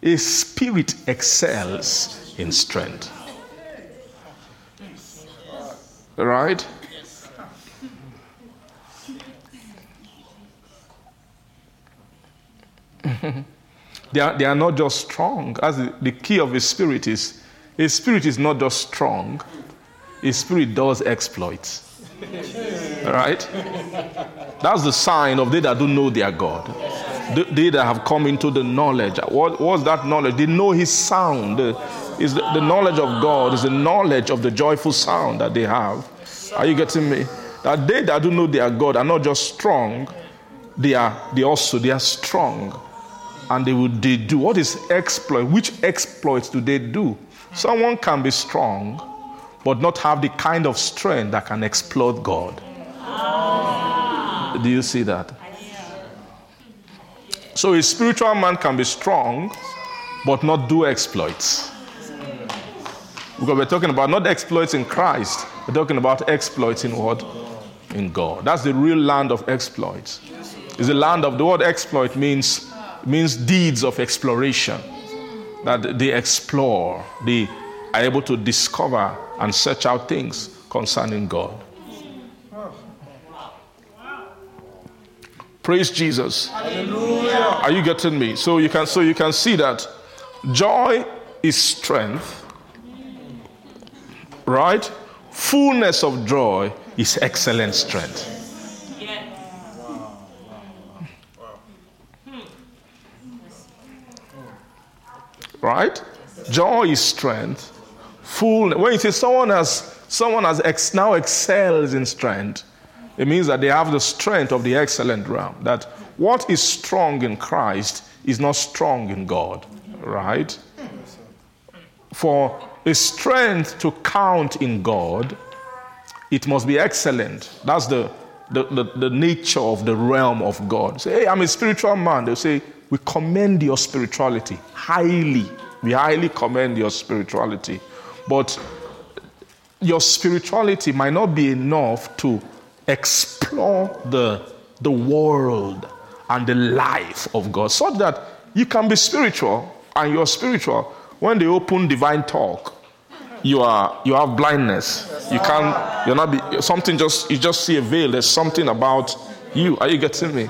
A spirit excels in strength. Right? They, are, they are not just strong. As the, the key of a spirit is, a spirit is not just strong, a spirit does exploits. Right? That's the sign of they that don't know their God. They, that have come into the knowledge. What was that knowledge? They know His sound. Is the, the knowledge of God is the knowledge of the joyful sound that they have. Are you getting me? That they that do know their God are not just strong, they are they also they are strong and they will they do what is exploit which exploits do they do? Someone can be strong but not have the kind of strength that can exploit god. Do you see that? So a spiritual man can be strong but not do exploits. Because we're talking about not exploits in christ we're talking about exploits in what? In god. That's the real land of exploits. Is the land of the word exploit means means deeds of exploration. That they explore, they are able to discover and search out things concerning God. Praise Jesus. Hallelujah. Are you getting me? So you can so you can see that joy is strength. Right? Fullness of joy is excellent strength. Right? Joy is strength. Full. When you say someone has someone has ex, now excels in strength, it means that they have the strength of the excellent realm. That what is strong in Christ is not strong in God. Right? For a strength to count in God, it must be excellent. That's the, the, the, the nature of the realm of God. Say, hey, I'm a spiritual man. They'll say, we commend your spirituality highly. We highly commend your spirituality. But your spirituality might not be enough to explore the, the world and the life of God, so that you can be spiritual and you're spiritual. When they open divine talk, you are you have blindness. You can't. You're not. Be, something just you just see a veil. There's something about you. Are you getting me?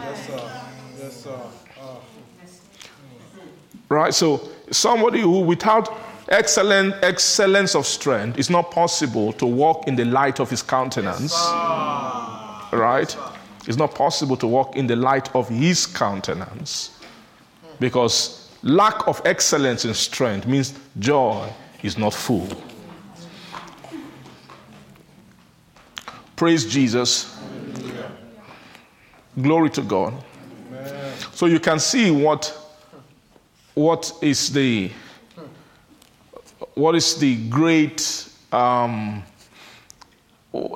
Right? So somebody who without excellent excellence of strength it's not possible to walk in the light of his countenance. Right? It's not possible to walk in the light of his countenance. Because lack of excellence in strength means joy is not full. Praise Jesus. Glory to God. So you can see what what is the what is the great um,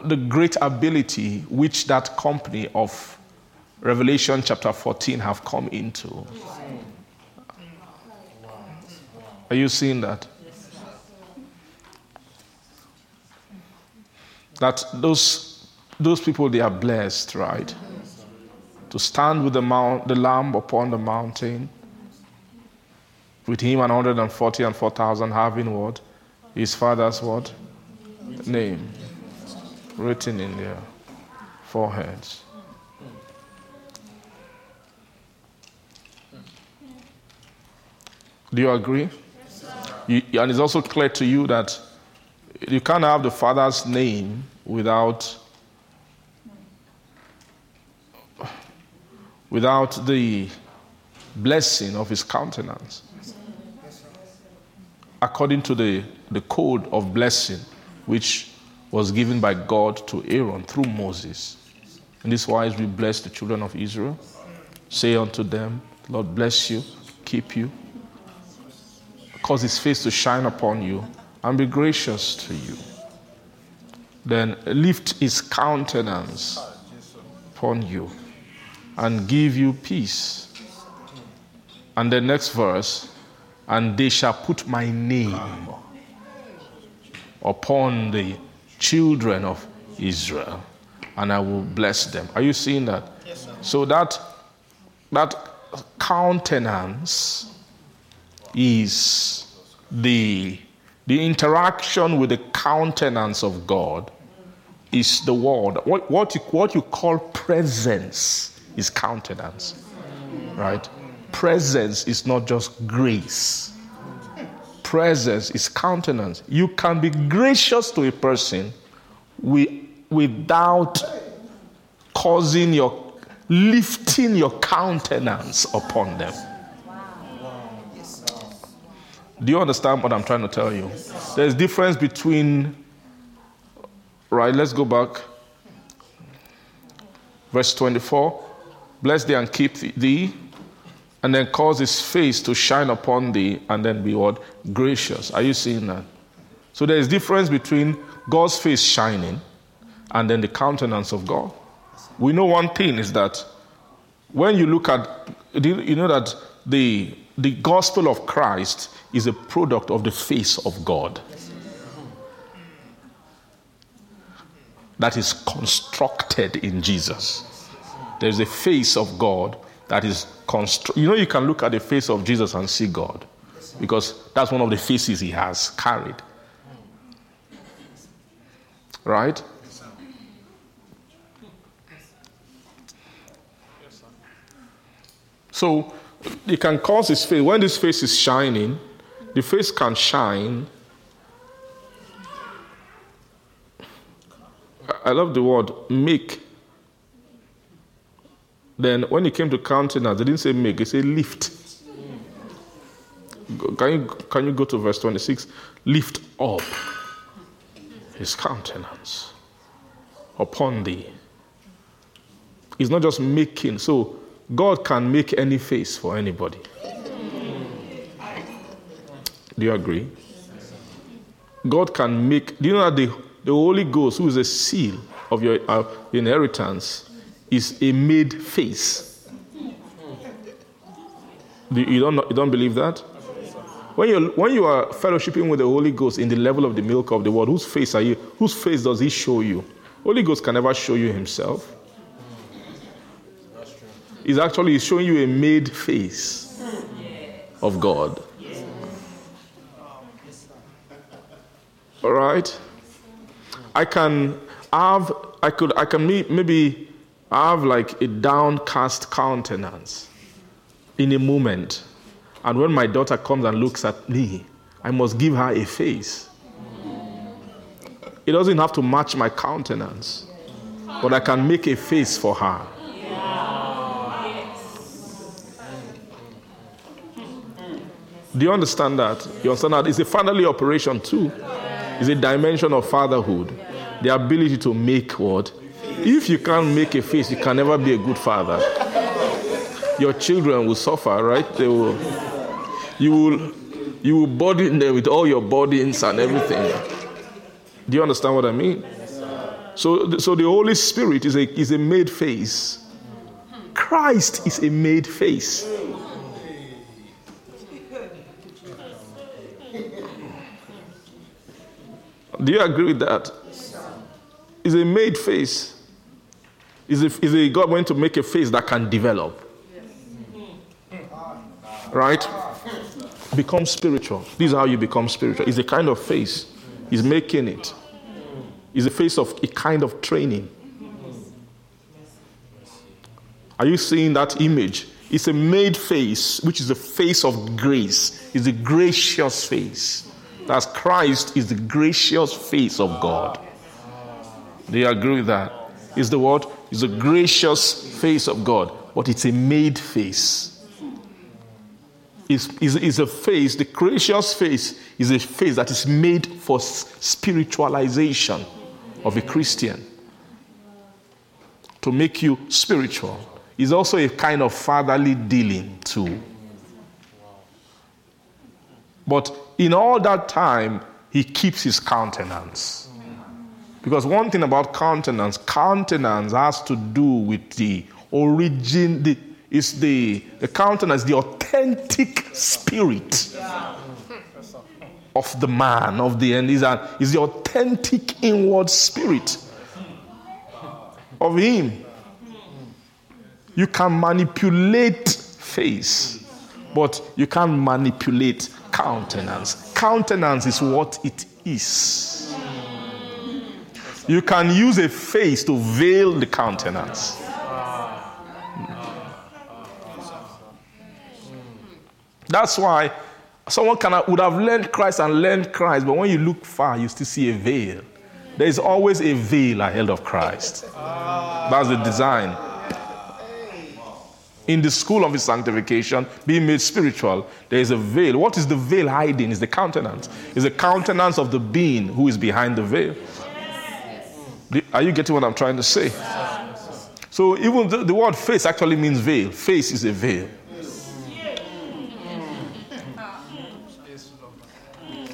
the great ability which that company of Revelation chapter 14 have come into. Are you seeing that? That those those people they are blessed, right? To stand with the mount, the lamb upon the mountain with him 140 and 4,000 having what? His father's what? Name written in their foreheads. Do you agree? You, and it's also clear to you that you can't have the father's name without without the blessing of his countenance according to the, the code of blessing which was given by God to Aaron through Moses. In this wise, we bless the children of Israel. Say unto them, Lord bless you, keep you, cause his face to shine upon you, and be gracious to you. Then lift his countenance upon you and give you peace. And the next verse, and they shall put my name upon the children of Israel, and I will bless them. Are you seeing that? Yes, so that that countenance is the the interaction with the countenance of God is the word. What, what, you, what you call presence is countenance, right? Presence is not just grace. Presence is countenance. You can be gracious to a person without causing your lifting your countenance upon them. Do you understand what I'm trying to tell you? There's difference between right, let's go back. Verse 24. Bless thee and keep thee, and then cause his face to shine upon thee, and then be what? Gracious. Are you seeing that? So there is difference between God's face shining and then the countenance of God. We know one thing is that when you look at, you know that the, the gospel of Christ is a product of the face of God. That is constructed in Jesus. There's a face of God that is constructed. You know, you can look at the face of Jesus and see God because that's one of the faces he has carried. Right? So it can cause his face, when this face is shining, the face can shine. I love the word make. Then when it came to countenance, they didn't say make, they said lift. Can you, can you go to verse 26? Lift up his countenance upon thee. It's not just making. So God can make any face for anybody. Do you agree? God can make. Do you know that the, the Holy Ghost, who is a seal of your uh, inheritance, is a made face? Do you, don't, you don't believe that? When, you when you are fellowshipping with the Holy Ghost in the level of the milk of the world, whose face are you? Whose face does He show you? Holy Ghost can never show you Himself. He's actually showing you a made face of God. All right? I can have, I could, I can maybe have like a downcast countenance in a moment. And when my daughter comes and looks at me, I must give her a face. It doesn't have to match my countenance, but I can make a face for her. Do you understand that? You understand that? It's a family operation too. It's a dimension of fatherhood. The ability to make what? If you can't make a face, you can never be a good father. Your children will suffer, right? They will. You will. You will burden them with all your burdens and everything. Do you understand what I mean? So, so the Holy Spirit is a, is a made face. Christ is a made face. Do you agree with that? It's a made face. Is a, is God going to make a face that can develop? Right? Become spiritual. This is how you become spiritual. It's a kind of face. He's making it. It's a face of a kind of training. Are you seeing that image? It's a made face, which is a face of grace. It's a gracious face. That Christ is the gracious face of God. Do you agree with that? Is the word? Is the gracious face of God, but it's a made face. Is a face, the gracious face is a face that is made for spiritualization of a Christian. To make you spiritual. Is also a kind of fatherly dealing too. But in all that time, he keeps his countenance. Because one thing about countenance, countenance has to do with the origin, the, is the, the countenance, the authentic spirit of the man, of the end, is, a, is the authentic inward spirit of him. You can manipulate face, but you can't manipulate countenance. Countenance is what it is. You can use a face to veil the countenance. That's why someone can, would have learned Christ and learned Christ, but when you look far, you still see a veil. There is always a veil ahead of Christ. That's the design. In the school of his sanctification, being made spiritual, there is a veil. What is the veil hiding? Is the countenance. Is the countenance of the being who is behind the veil. Are you getting what I'm trying to say? So even the, the word face actually means veil. Face is a veil.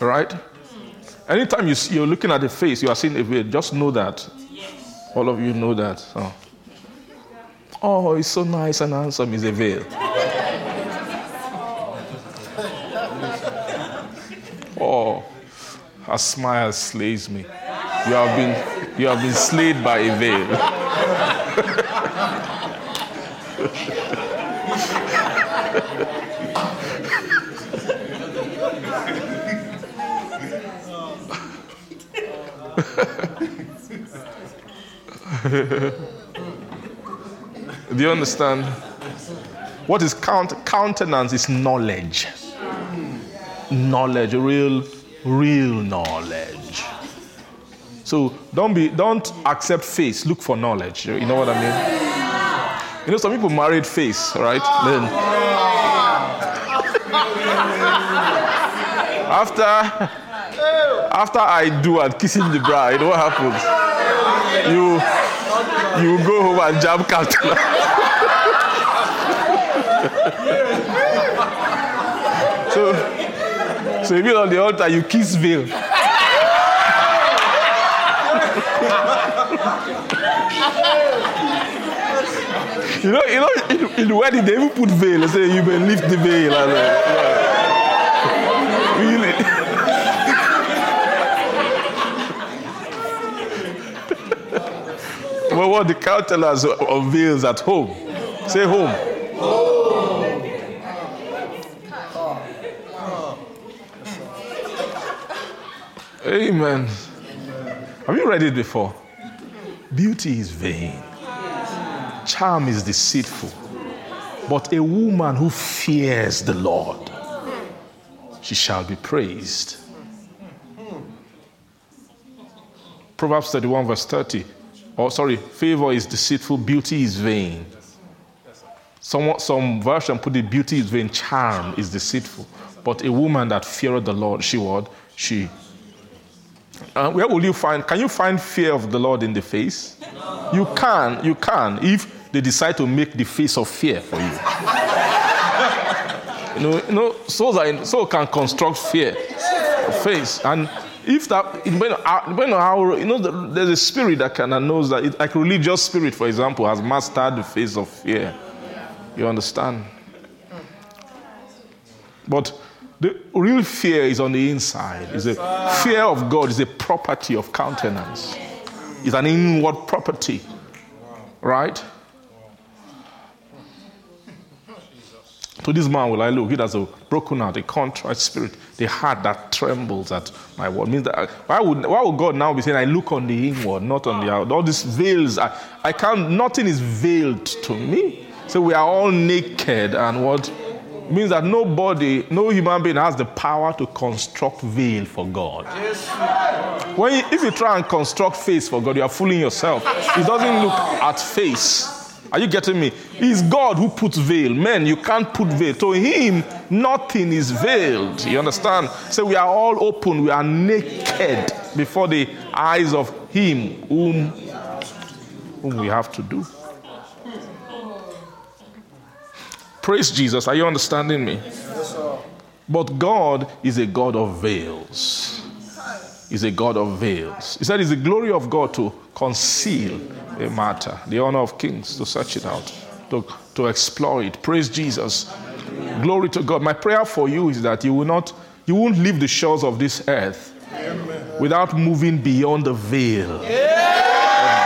Right? Anytime you you're looking at the face, you are seeing a veil. Just know that. All of you know that. So. Oh, oh he's so nice and handsome. He's a veil. oh, her smile slays me. You have been, you have been slayed by a veil. Do you understand? What is count, countenance is knowledge. Knowledge, real, real knowledge. So don't be don't accept face, look for knowledge. You know what I mean? You know, some people married face, right? Then after after I do and kissing the bride, what happens? You you go home and jam Captain. so, so if you're on the altar, you kiss veil. You know, you know, in, in wedding they even put veil. They say you may lift the veil. And, uh. Really. Well, what the counselors unveils at home. Say home. Amen. Have you read it before? Beauty is vain, charm is deceitful, but a woman who fears the Lord, she shall be praised. Proverbs 31, verse 30. Oh, sorry, favor is deceitful, beauty is vain. Some, some version put it, beauty is vain, charm is deceitful. But a woman that feareth the Lord, she would, She. Uh, where will you find, can you find fear of the Lord in the face? No. You can, you can, if they decide to make the face of fear for you. you know, you know souls, soul can construct fear, face. And if that, depending on how, you know, there's a spirit that kind of knows that, it, like religious spirit, for example, has mastered the face of fear. You understand? But the real fear is on the inside. It's a fear of God is a property of countenance. It's an inward property. Right? To this man will I look. He has a broken heart, a contrite spirit, the heart that trembles at my word. Means that why would why would God now be saying I look on the inward, not on the ah. outward? All these veils, I, I can't. Nothing is veiled to me. So we are all naked, and what means that nobody, no human being has the power to construct veil for God. When you, if you try and construct face for God, you are fooling yourself. It doesn't look at face. Are you getting me? It's God who puts veil. Men, you can't put veil. To Him, nothing is veiled. You understand? So we are all open. We are naked before the eyes of Him whom, whom we have to do. Praise Jesus. Are you understanding me? But God is a God of veils. Is a God of veils. He said it's the glory of God to conceal a matter, the honor of kings to search it out, to, to explore it. Praise Jesus. Glory to God. My prayer for you is that you will not, you won't leave the shores of this earth Amen. without moving beyond the veil yeah. of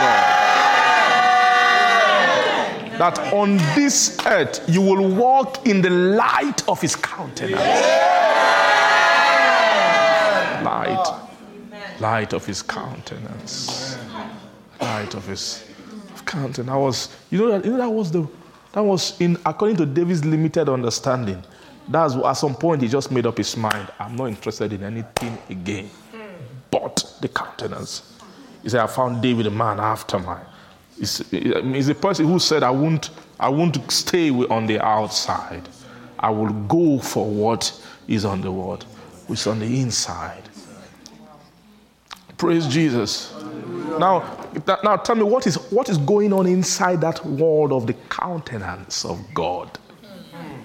God. That on this earth you will walk in the light of his countenance. Yeah. Light light of his countenance. Light of his countenance. I was, you know that, you know that was the, that was in according to David's limited understanding. That's at some point he just made up his mind. I'm not interested in anything again, but the countenance. He said, "I found David a man after my." He's, he's a person who said, "I won't, I won't stay on the outside. I will go for what is on the word, which is on the inside." Praise Jesus. Now, now tell me what is, what is going on inside that world of the countenance of God?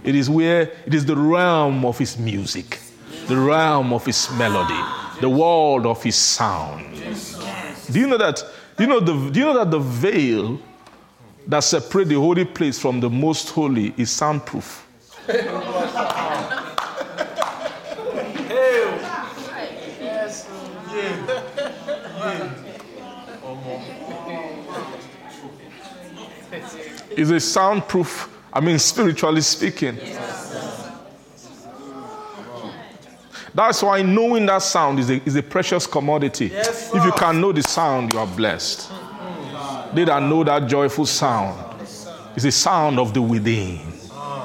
It is where it is the realm of his music, the realm of his melody, the world of his sound. Do you know that? Do you know, the, do you know that the veil that separates the holy place from the most holy is soundproof? Is a soundproof, I mean, spiritually speaking. That's why knowing that sound is a, is a precious commodity. Yes, if you can know the sound, you are blessed. They that know that joyful sound is a sound of the within,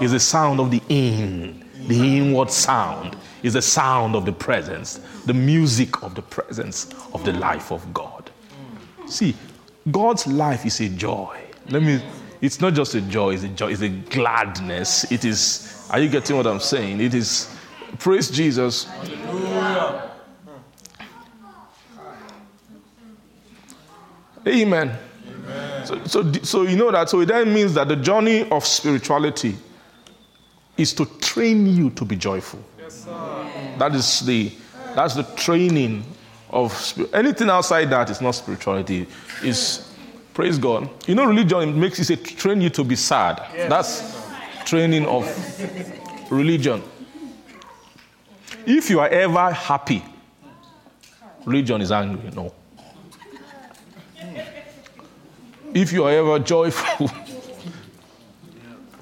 is a sound of the in, the inward sound, is the sound of the presence, the music of the presence of the life of God. See, God's life is a joy. Let me it's not just a joy, it's a joy, it's a gladness. It is, are you getting what I'm saying? It is, praise Jesus. Amen. Amen. So, so, so you know that, so it then means that the journey of spirituality is to train you to be joyful. Yes, sir. that is the, that's the training of anything outside that is not spirituality. Is Praise God. You know, religion makes you say, train you to be sad. Yes. That's training of religion. If you are ever happy, religion is angry. No. If you are ever joyful,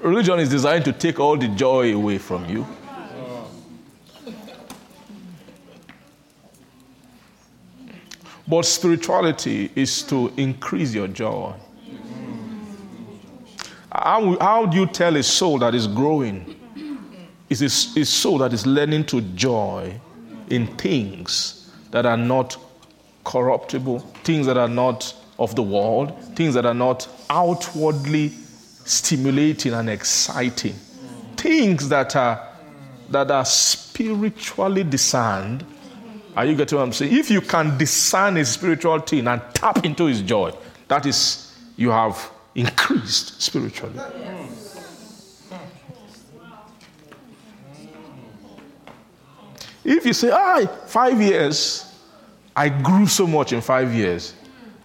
religion is designed to take all the joy away from you. But spirituality is to increase your joy. How, how do you tell a soul that is growing? Is a, a soul that is learning to joy in things that are not corruptible, things that are not of the world, things that are not outwardly stimulating and exciting, things that are that are spiritually discerned are you getting what I'm saying? If you can discern a spiritual thing and tap into his joy, that is, you have increased spiritually. If you say, ah, five years, I grew so much in five years,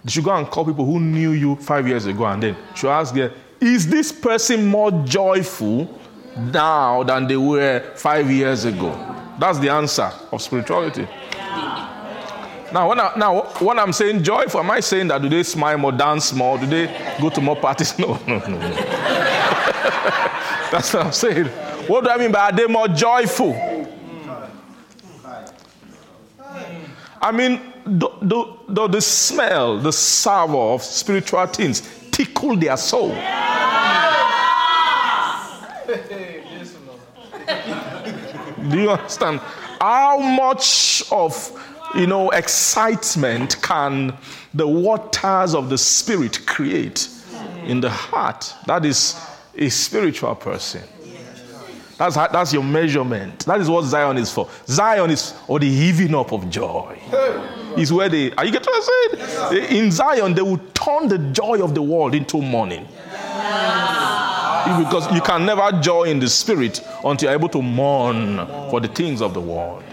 you should go and call people who knew you five years ago and then should ask them, is this person more joyful now than they were five years ago? That's the answer of spirituality. Now, when, I, now, when I'm saying joyful, am I saying that do they smile more, dance more, do they go to more parties? No, no, no, no. That's what I'm saying. What do I mean by are they more joyful? I mean, the, the, the, the smell, the savor of spiritual things tickle their soul. Do you understand? How much of you know, excitement can the waters of the Spirit create in the heart. That is a spiritual person. That's, that's your measurement. That is what Zion is for. Zion is or the heaving up of joy. Is where they are you getting what I'm saying? In Zion, they will turn the joy of the world into mourning. Because you can never joy in the spirit until you're able to mourn for the things of the world.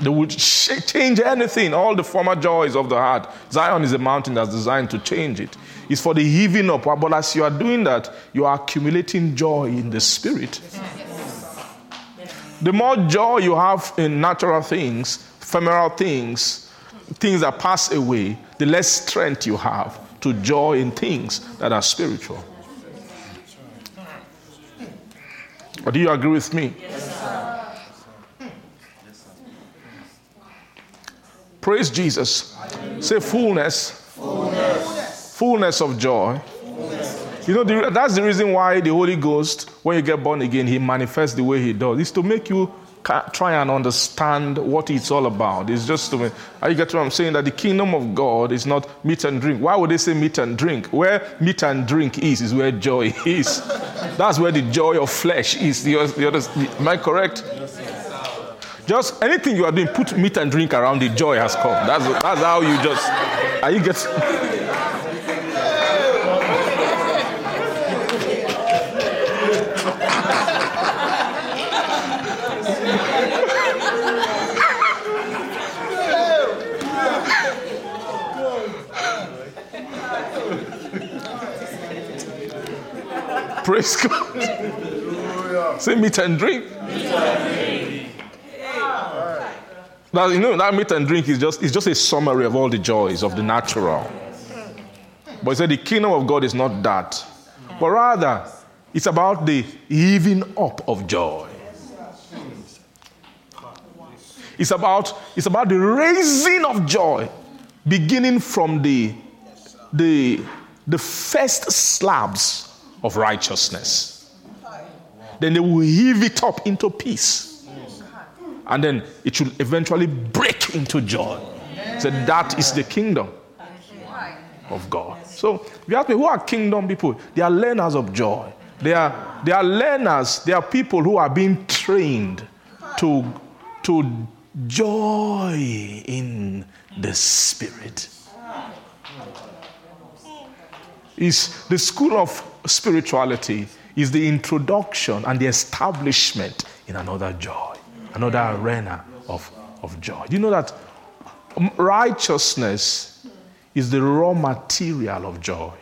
They will change anything, all the former joys of the heart. Zion is a mountain that's designed to change it. It's for the heaving up. But as you are doing that, you are accumulating joy in the spirit. The more joy you have in natural things, ephemeral things, things that pass away, the less strength you have to joy in things that are spiritual. Or do you agree with me? Praise Jesus. Say fullness. Fullness, fullness of joy. Fullness. You know, the, that's the reason why the Holy Ghost, when you get born again, He manifests the way He does. It's to make you try and understand what it's all about. It's just to me. You get what I'm saying? That the kingdom of God is not meat and drink. Why would they say meat and drink? Where meat and drink is, is where joy is. That's where the joy of flesh is. The, the other, am I correct? Just anything you are doing, put meat and drink around the joy has come. That's, that's how you just, are you get? Praise God. Say meat and drink. Now, you know, that meat and drink is just, it's just a summary of all the joys of the natural. But he said the kingdom of God is not that. But rather, it's about the heaving up of joy. It's about, it's about the raising of joy, beginning from the, the, the first slabs of righteousness. Then they will heave it up into peace. And then it should eventually break into joy. So that is the kingdom of God. So if you ask me, who are kingdom people? They are learners of joy. They are, they are learners, they are people who are being trained to, to joy in the spirit. Is the school of spirituality is the introduction and the establishment in another joy, another arena of, of joy. Do you know that um, righteousness is the raw material of joy?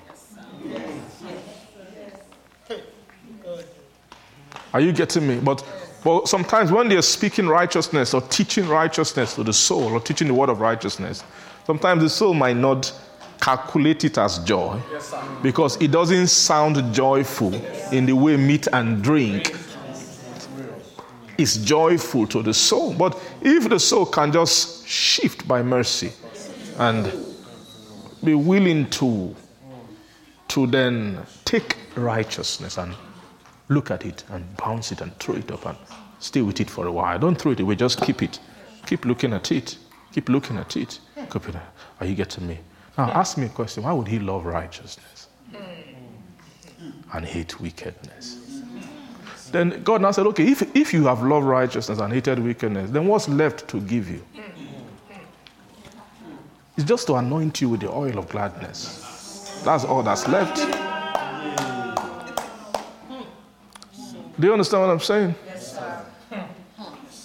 Are you getting me? But, but sometimes when they're speaking righteousness or teaching righteousness to the soul or teaching the word of righteousness, sometimes the soul might not calculate it as joy because it doesn't sound joyful in the way meat and drink is joyful to the soul. But if the soul can just shift by mercy and be willing to, to then take righteousness and look at it and bounce it and throw it up and stay with it for a while. Don't throw it away, just keep it. Keep looking at it. Keep looking at it. It. Are you getting me? Now, ask me a question why would he love righteousness and hate wickedness? Then God now said, okay, if, if you have loved righteousness and hated wickedness, then what's left to give you? It's just to anoint you with the oil of gladness. That's all that's left. Do you understand what I'm saying?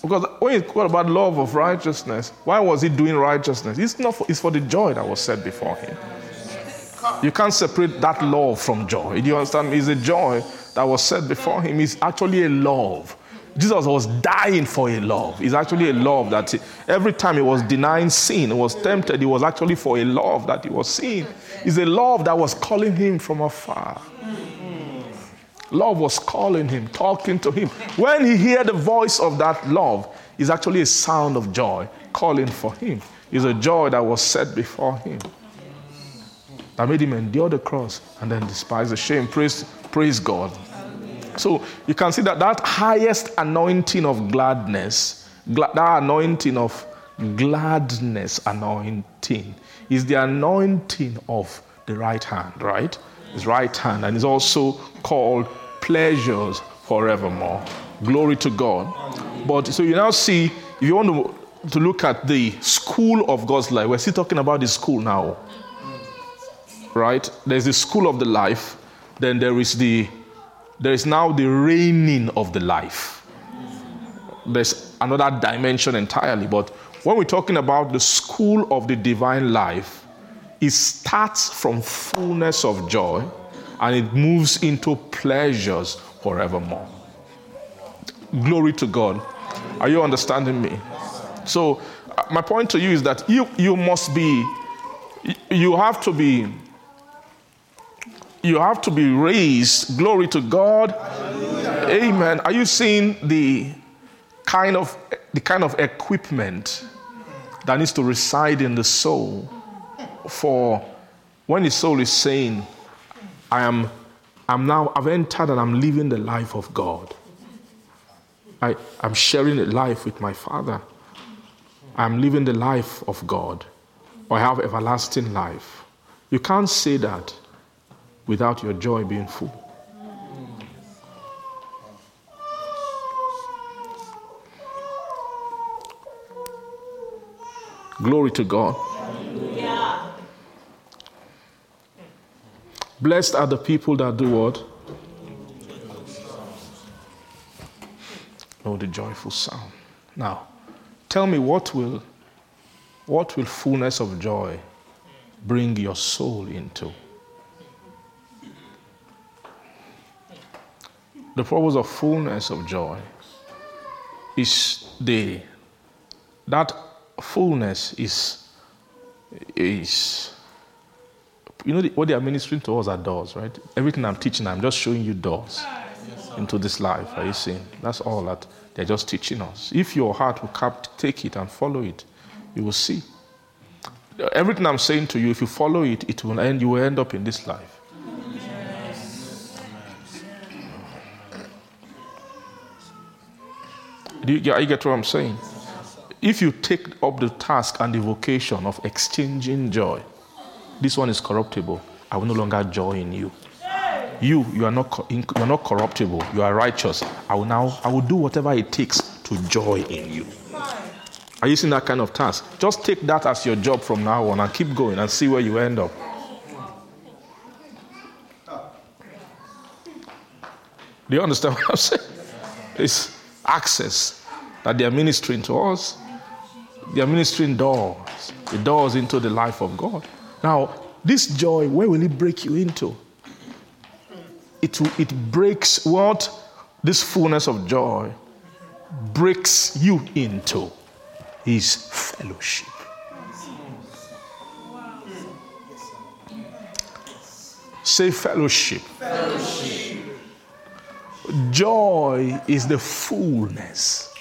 Because when you talk about love of righteousness, why was he doing righteousness? It's not for, it's for the joy that was set before him. You can't separate that love from joy. Do you understand? It's a joy that was set before him. is actually a love. Jesus was dying for a love. It's actually a love that every time he was denying sin, he was tempted, it was actually for a love that he was seeing. It's a love that was calling him from afar. Love was calling him, talking to him. When he heard the voice of that love, it's actually a sound of joy calling for him. It's a joy that was set before him. That made him endure the cross and then despise the shame. Praise, praise God. So you can see that that highest anointing of gladness, that anointing of gladness anointing, is the anointing of the right hand, right? His right hand, and is also called pleasures forevermore. Glory to God. But so you now see, if you want to, to look at the school of God's life, we're still talking about the school now. Right? There's the school of the life, then there is the there is now the reigning of the life. there's another dimension entirely. But when we're talking about the school of the divine life, it starts from fullness of joy and it moves into pleasures forevermore. Glory to God. Are you understanding me? So, uh, my point to you is that you, you must be, you have to be, you have to be raised. Glory to God. Hallelujah. Amen. Are you seeing the kind of the kind of equipment that needs to reside in the soul for when the soul is saying, I am I'm now I've entered and I'm living the life of God. I, I'm sharing a life with my father. I'm living the life of God. I have everlasting life. You can't say that without your joy being full. Glory to God. Blessed are the people that do what? Know the joyful sound. Now, tell me what will what will fullness of joy bring your soul into? The purpose of fullness of joy is the that fullness is is you know the, what they are ministering to us are doors, right? Everything I'm teaching, I'm just showing you doors yes, into this life. Are you seeing? That's all that they're just teaching us. If your heart will cap- take it and follow it, you will see. Everything I'm saying to you, if you follow it, it will end. You will end up in this life. Do you, you get what I'm saying? If you take up the task and the vocation of exchanging joy, this one is corruptible. I will no longer joy in you. You, you are not, you are not corruptible. You are righteous. I will now, I will do whatever it takes to joy in you. Are you seeing that kind of task? Just take that as your job from now on and keep going and see where you end up. Do you understand what I'm saying? It's access that they are ministering to us. They are ministering doors, the doors into the life of God. Now, this joy, where will it break you into? It, it breaks what? This fullness of joy breaks you into his fellowship. Say fellowship. fellowship. Joy is the fullness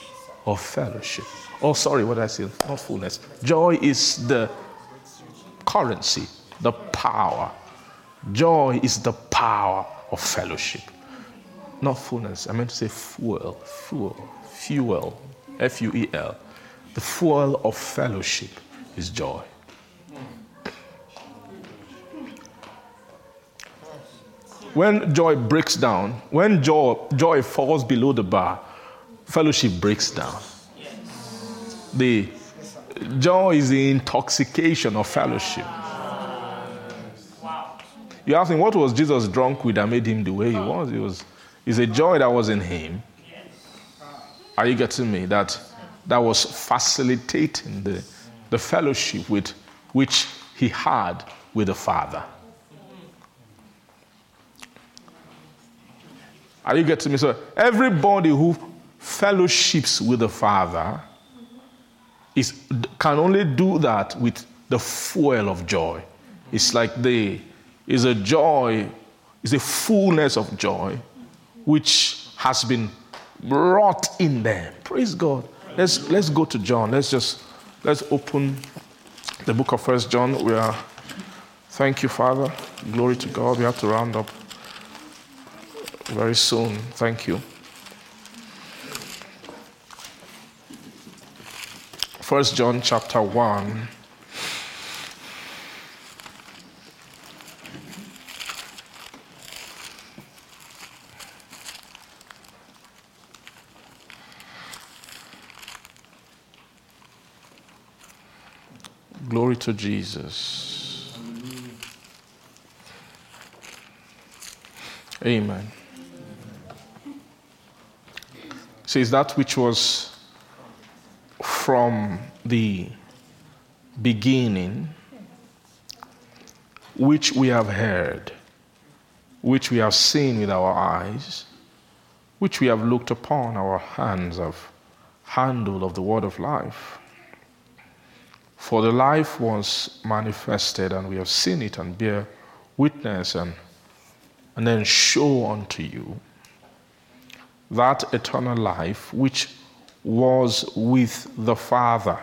of fellowship. Oh, sorry, what did I say? Not fullness. Joy is the currency, the power. Joy is the power of fellowship. Not fullness. I meant to say fuel, fuel, fuel, F U E L. The fuel of fellowship is joy. When joy breaks down, when joy, joy falls below the bar, fellowship breaks down. The Joy is the intoxication of fellowship. You ask him, what was Jesus drunk with that made him the way he was? It was it's a joy that was in him. Are you getting me? That that was facilitating the, the fellowship with which he had with the Father. Are you getting me? So everybody who fellowships with the Father is, can only do that with the fuel of joy. It's like the is a joy, is a fullness of joy which has been brought in there. Praise God. Let's let's go to John. Let's just let's open the book of First John. We are thank you, Father. Glory to God. We have to round up very soon. Thank you. First John chapter 1. Glory to Jesus. Amen. Says that which was from the beginning, which we have heard, which we have seen with our eyes, which we have looked upon, our hands have handled of the word of life. For the life was manifested, and we have seen it and bear witness and, and then show unto you that eternal life which was with the Father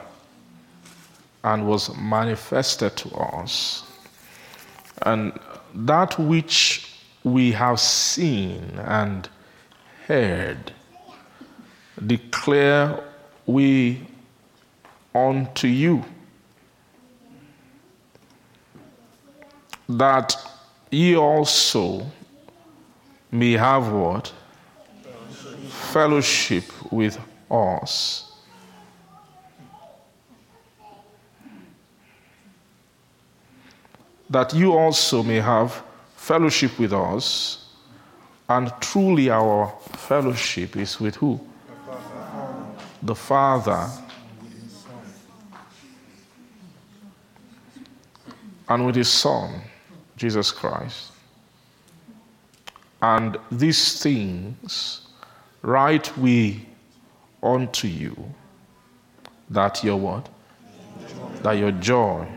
and was manifested to us. And that which we have seen and heard declare we unto you that ye also may have what? Fellowship with us. That you also may have fellowship with us, and truly our fellowship is with who? The Father. And with His Son, Jesus Christ. And these things write we unto you that your what? That your joy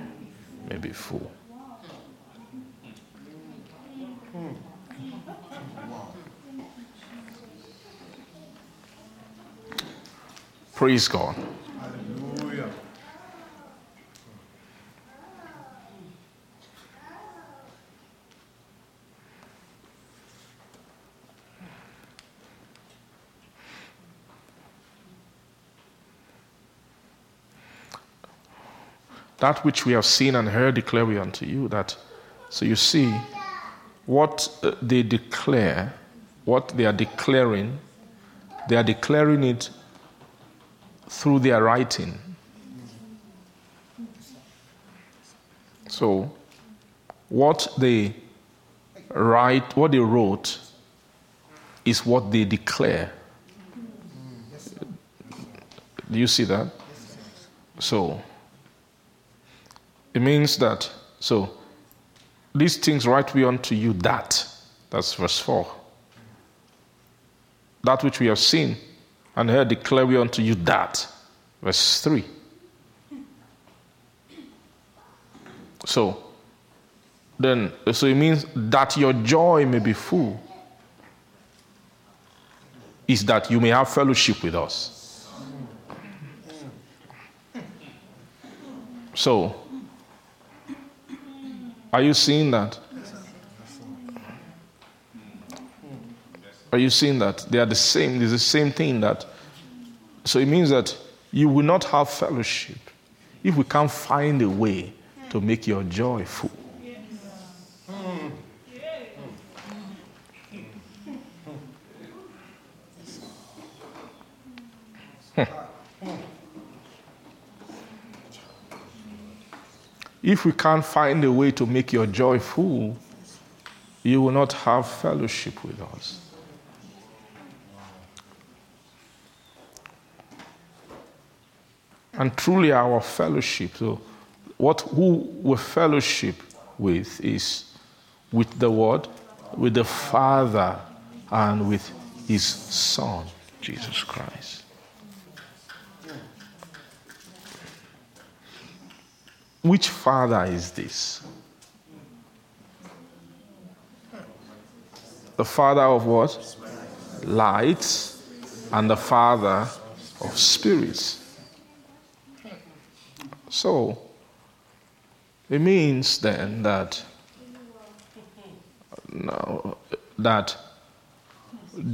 may be full. Praise God. That which we have seen and heard declare we unto you. That so you see what uh, they declare, what they are declaring, they are declaring it through their writing. So, what they write, what they wrote, is what they declare. Do you see that? So, it means that, so, these things write we unto you that. That's verse 4. That which we have seen and heard declare we unto you that. Verse 3. So, then, so it means that your joy may be full, is that you may have fellowship with us. So, are you seeing that? Are you seeing that? They are the same. It's the same thing that. So it means that you will not have fellowship if we can't find a way to make your joy full. If we can't find a way to make your joy full, you will not have fellowship with us. and truly our fellowship. So, what who we fellowship with is with the Word, with the Father, and with His Son, Jesus Christ. Which Father is this? The Father of what? Light, and the Father of spirits. So, it means then that no, that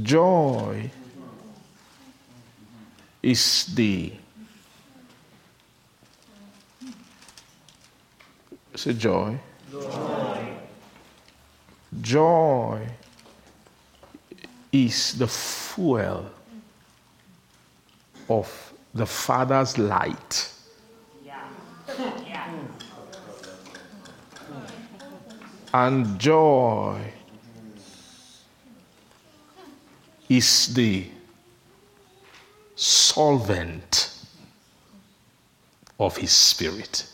joy is the say joy. joy. Joy is the fuel of the Father's light. And joy is the solvent of his spirit.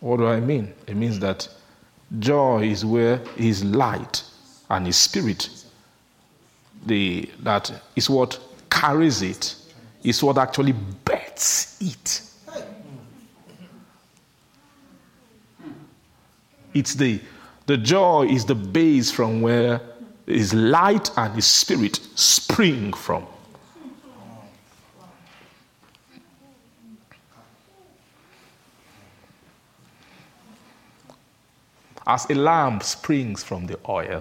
What do I mean? It means that joy is where his light and his spirit, the, that is what carries it, is what actually bets it. It's the, the joy is the base from where his light and his spirit spring from. As a lamp springs from the oil.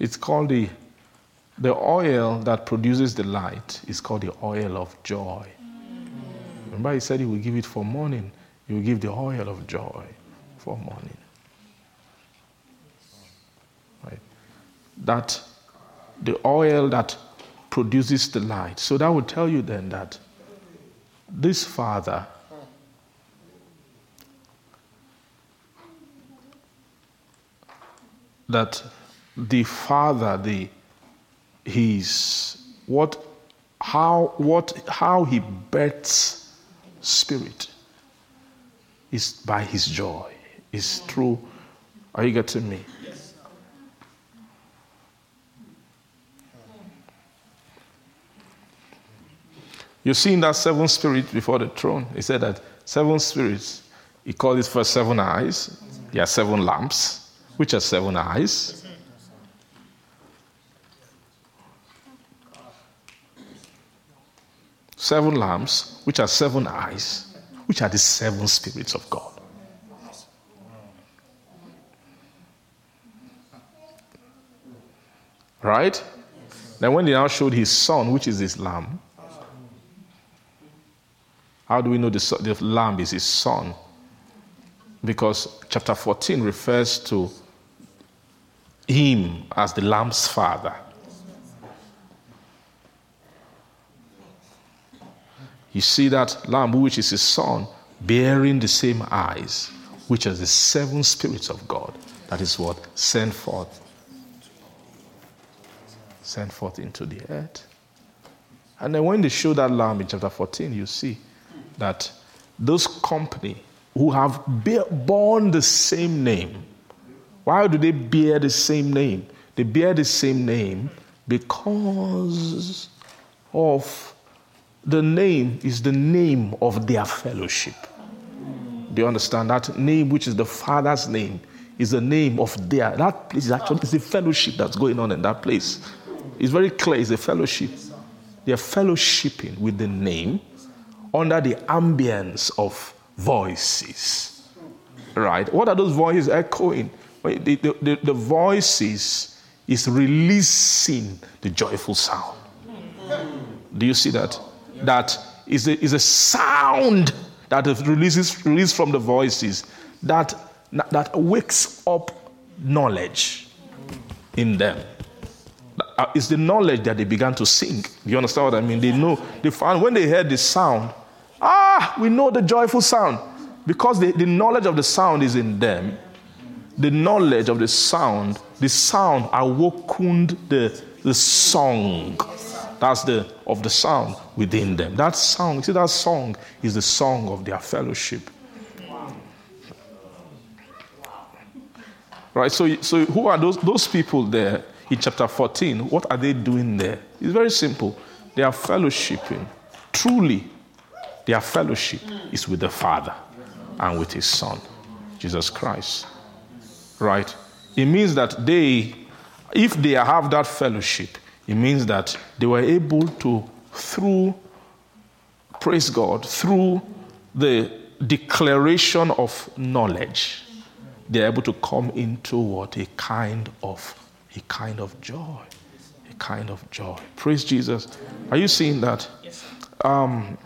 It's called the, the oil that produces the light is called the oil of joy. Remember, he said he will give it for mourning. He will give the oil of joy for mourning. Right? That the oil that produces the light. So that would tell you then that this father that the Father, the His what how what how He births spirit is by His joy. Is through. Are you getting me? Yes. You've seen that seven spirit before the throne. He said that seven spirits. He called it for seven eyes. There are seven lamps, which are seven eyes. Seven lamps, which are seven eyes, which are the seven spirits of God. Right? Then, when he now showed his son, which is his lamb, how do we know the, the lamb is his son? Because chapter 14 refers to him as the lamb's father. You see that lamb, which is his son, bearing the same eyes, which are the seven spirits of God. That is what sent forth. Sent forth into the earth. And then when they show that lamb in chapter 14, you see that those company who have bear, borne the same name, why do they bear the same name? They bear the same name because of the name is the name of their fellowship. Do you understand? That name, which is the Father's name, is the name of their. That place is actually it's a fellowship that's going on in that place. It's very clear. It's a fellowship. They are fellowshipping with the name under the ambience of voices. Right? What are those voices echoing? The, the, the, the voices is releasing the joyful sound. Do you see that? That is a, is a sound that releases, released from the voices that, that wakes up knowledge in them. Uh, it's the knowledge that they began to sing. You understand what I mean? They know, they found when they heard the sound, ah, we know the joyful sound. Because the, the knowledge of the sound is in them, the knowledge of the sound, the sound awokened the, the song. That's the of the sound within them. That song, see, that song is the song of their fellowship. Right? So, so who are those, those people there in chapter 14? What are they doing there? It's very simple. They are fellowshipping. Truly, their fellowship is with the Father and with His Son, Jesus Christ. Right? It means that they, if they have that fellowship, it means that they were able to, through, praise God, through the declaration of knowledge, they're able to come into what? A kind of, a kind of joy. A kind of joy. Praise Jesus. Are you seeing that? Um,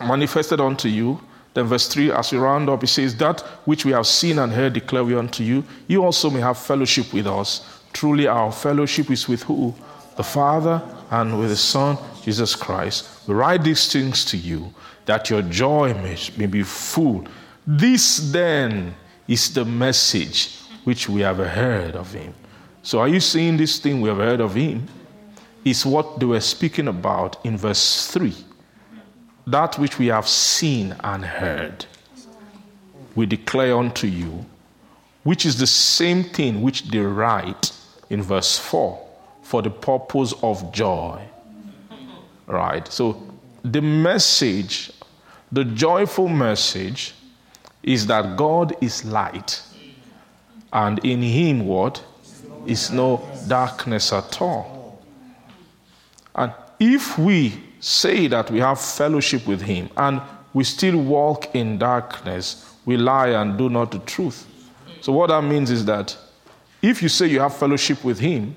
manifested unto you Then, verse 3, as we round up, it says, That which we have seen and heard declare we unto you, you also may have fellowship with us. Truly, our fellowship is with who? The Father and with the Son, Jesus Christ. We write these things to you that your joy may, may be full. This then is the message which we have heard of him. So, are you seeing this thing we have heard of him? Is what they were speaking about in verse 3 that which we have seen and heard, we declare unto you, which is the same thing which they write in verse 4 for the purpose of joy. Right? So, the message, the joyful message, is that God is light, and in Him, what? Is no darkness at all. And if we say that we have fellowship with him and we still walk in darkness, we lie and do not the truth. So, what that means is that if you say you have fellowship with him,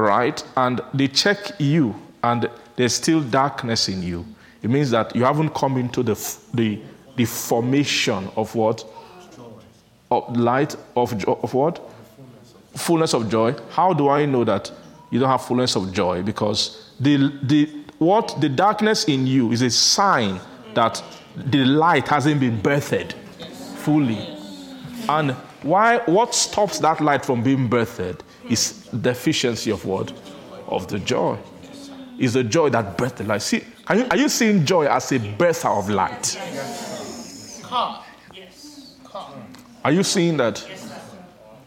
right, and they check you and there's still darkness in you, it means that you haven't come into the, the, the formation of what? Of light, of, of what? Fullness of joy. How do I know that you don't have fullness of joy? Because the, the, what the darkness in you is a sign that the light hasn't been birthed fully. And why what stops that light from being birthed is deficiency of what? Of the joy. Is the joy that birthed the light. See, are you, are you seeing joy as a birther of light? Are you seeing that?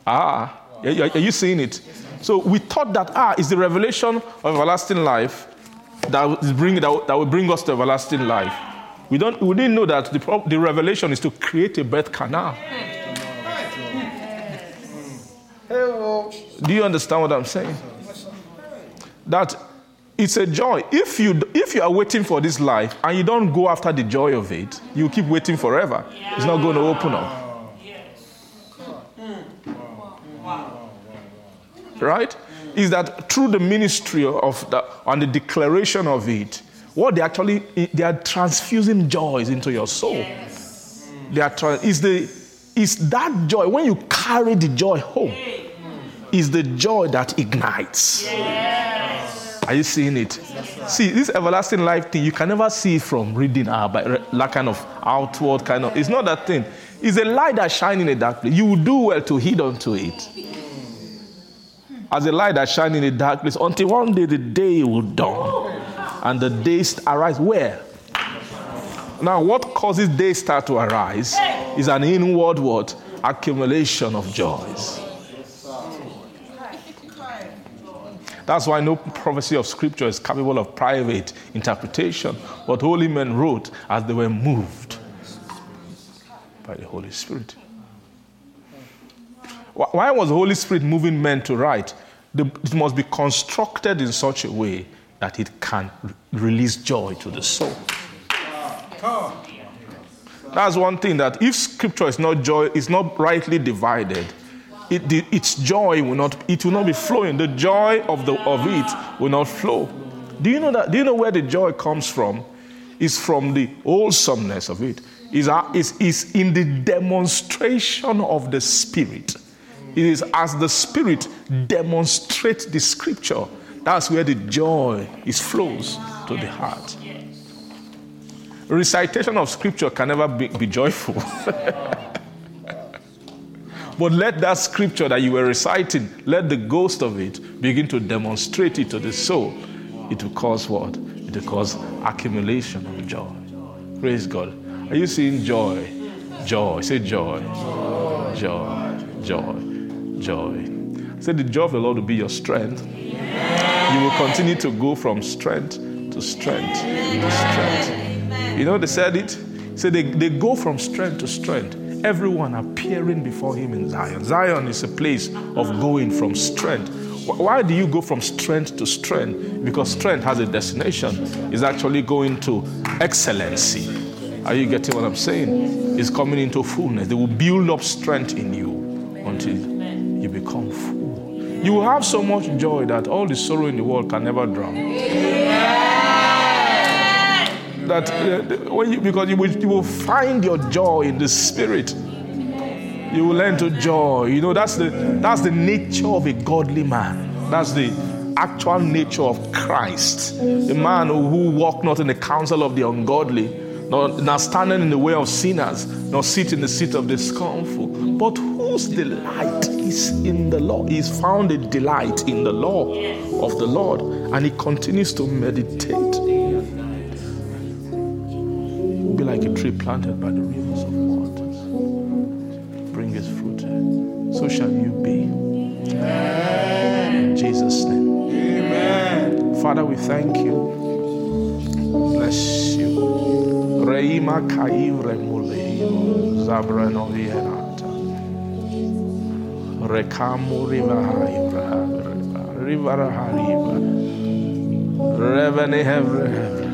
Ah, are you seeing it? So we thought that ah is the revelation of everlasting life that, will bring, that, that will bring us to everlasting life. We, don't, we didn't know that the, the revelation is to create a birth canal. Do you understand what I'm saying? That it's a joy. If you, if you are waiting for this life and you don't go after the joy of it, you keep waiting forever. It's not going to open up. Right? is that through the ministry of the, and the declaration of it, what they actually they are transfusing joys into your soul. Yes. They are is the is that joy when you carry the joy home is the joy that ignites. Yes. Are you seeing it? Yes, see, this everlasting life thing, you can never see from reading uh, by that kind of outward kind of. It's not that thing. It's a light that shines in a dark place. You will do well to heed unto it as a light that shines in a dark place until one day the day will dawn and the days arise where now what causes days start to arise is an inward what accumulation of joys that's why no prophecy of scripture is capable of private interpretation what holy men wrote as they were moved by the holy spirit why was the Holy Spirit moving men to write? it must be constructed in such a way that it can release joy to the soul. That's one thing that if scripture is not joy, is not rightly divided, it, the, its joy will not, it will not be flowing. The joy of, the, of it will not flow. Do you know that? Do you know where the joy comes from? Is from the wholesomeness of it. it. Is, is, is in the demonstration of the Spirit. It is as the Spirit demonstrates the scripture. That's where the joy is flows to the heart. Recitation of scripture can never be, be joyful. but let that scripture that you were reciting, let the ghost of it begin to demonstrate it to the soul. It will cause what? It will cause accumulation of joy. Praise God. Are you seeing joy? Joy. Say joy. Joy. Joy joy. Say, the joy of the Lord will be your strength. You will continue to go from strength to strength to strength. You know, they said it. Say, they, they go from strength to strength. Everyone appearing before him in Zion. Zion is a place of going from strength. Why do you go from strength to strength? Because strength has a destination. It's actually going to excellency. Are you getting what I'm saying? It's coming into fullness. They will build up strength in you until you become full. You will have so much joy that all the sorrow in the world can never drown. That uh, when you, because you will, you will find your joy in the spirit. You will learn to joy. You know that's the that's the nature of a godly man. That's the actual nature of christ. A man who, walk not in the counsel of the ungodly nor, nor standing in the way of sinners nor sit in the seat of the scornful. But whose delight is in the law? He's found a delight in the law of the lord and he continues to meditate like a tree planted by the rivers of waters. Bring his fruit. So shall you be. In Jesus' name. Amen. Father, we thank you. Bless you. Reima kaivre muleio zabrano vienata. Rekamu riva haivra riva riva hariva. Revene hevre hevre.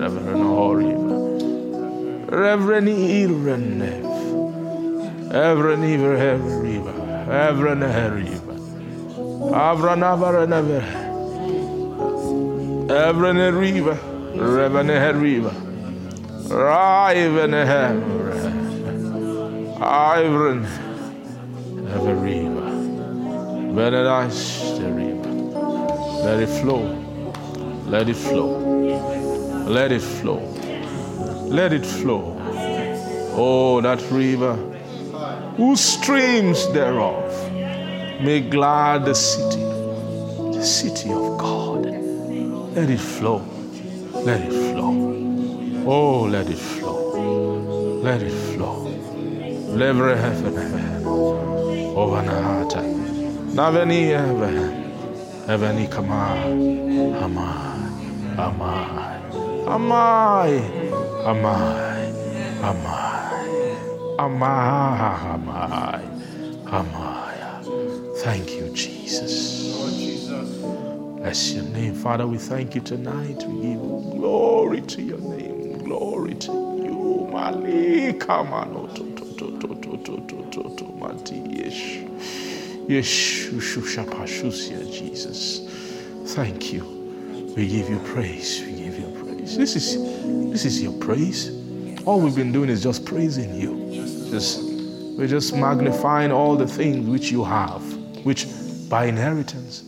Reverend horiva. Reverend Irene. Reverend Irene. Reverend Irene. Avranavarana. Reverend Riva. Reverend Riva. Riven Ivan Everiva. Benedice the river. Let it flow. Let it flow. Let it flow. Let it flow. Oh, that river, whose streams thereof may glad the city, the city of God. Let it flow. Let it flow. Oh, let it flow. Let it flow. Levre heaven heaven. Over Nahata. Naveni heaven. Heaveni kama. Amai. Amai. Amai. Am I? Am I? Am I? Am I? Am I? Thank you, Jesus. Lord Jesus. Bless your name. Father, we thank you tonight. We give glory to your name. Glory to you. Malika manoto. Jesus. Thank you. We give you praise. We give you praise. This is this is your praise. All we've been doing is just praising you. Just we're just magnifying all the things which you have, which by inheritance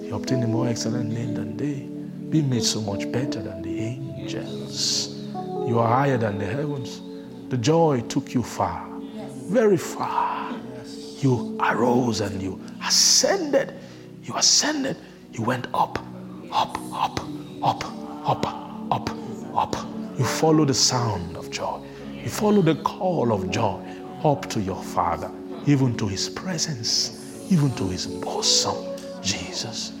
you obtained a more excellent name than they. Be made so much better than the angels. You are higher than the heavens. The joy took you far, very far. You arose and you ascended. You ascended. You went up, up, up, up, up, up, up. You follow the sound of joy. You follow the call of joy up to your Father, even to His presence, even to His bosom, Jesus.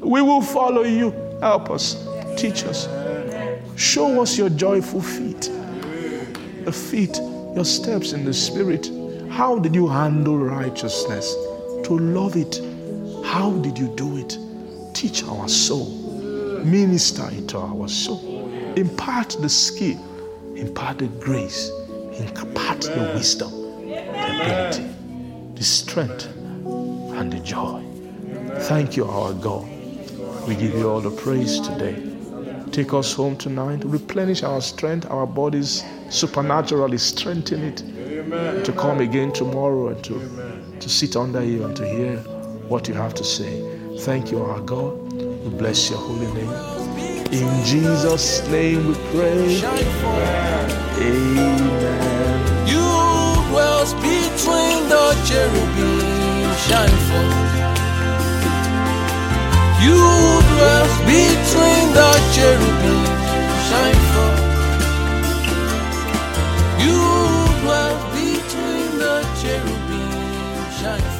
We will follow you. Help us, teach us, show us your joyful feet, the feet, your steps in the Spirit. How did you handle righteousness? To love it. How did you do it? Teach our soul, minister into our soul, impart the skill, impart the grace, impart the wisdom, the ability, the strength, and the joy. Thank you, our God. We give you all the praise today. Take us home tonight, replenish our strength, our bodies supernaturally strengthen it to come again tomorrow and to, to sit under you and to hear what you have to say. Thank you, our God. We bless your holy name. In Jesus' name we pray. Amen. You dwell between the cherubim, shine forth. You dwell between the cherubim, shine forth. You dwell between the cherubim, shine forth.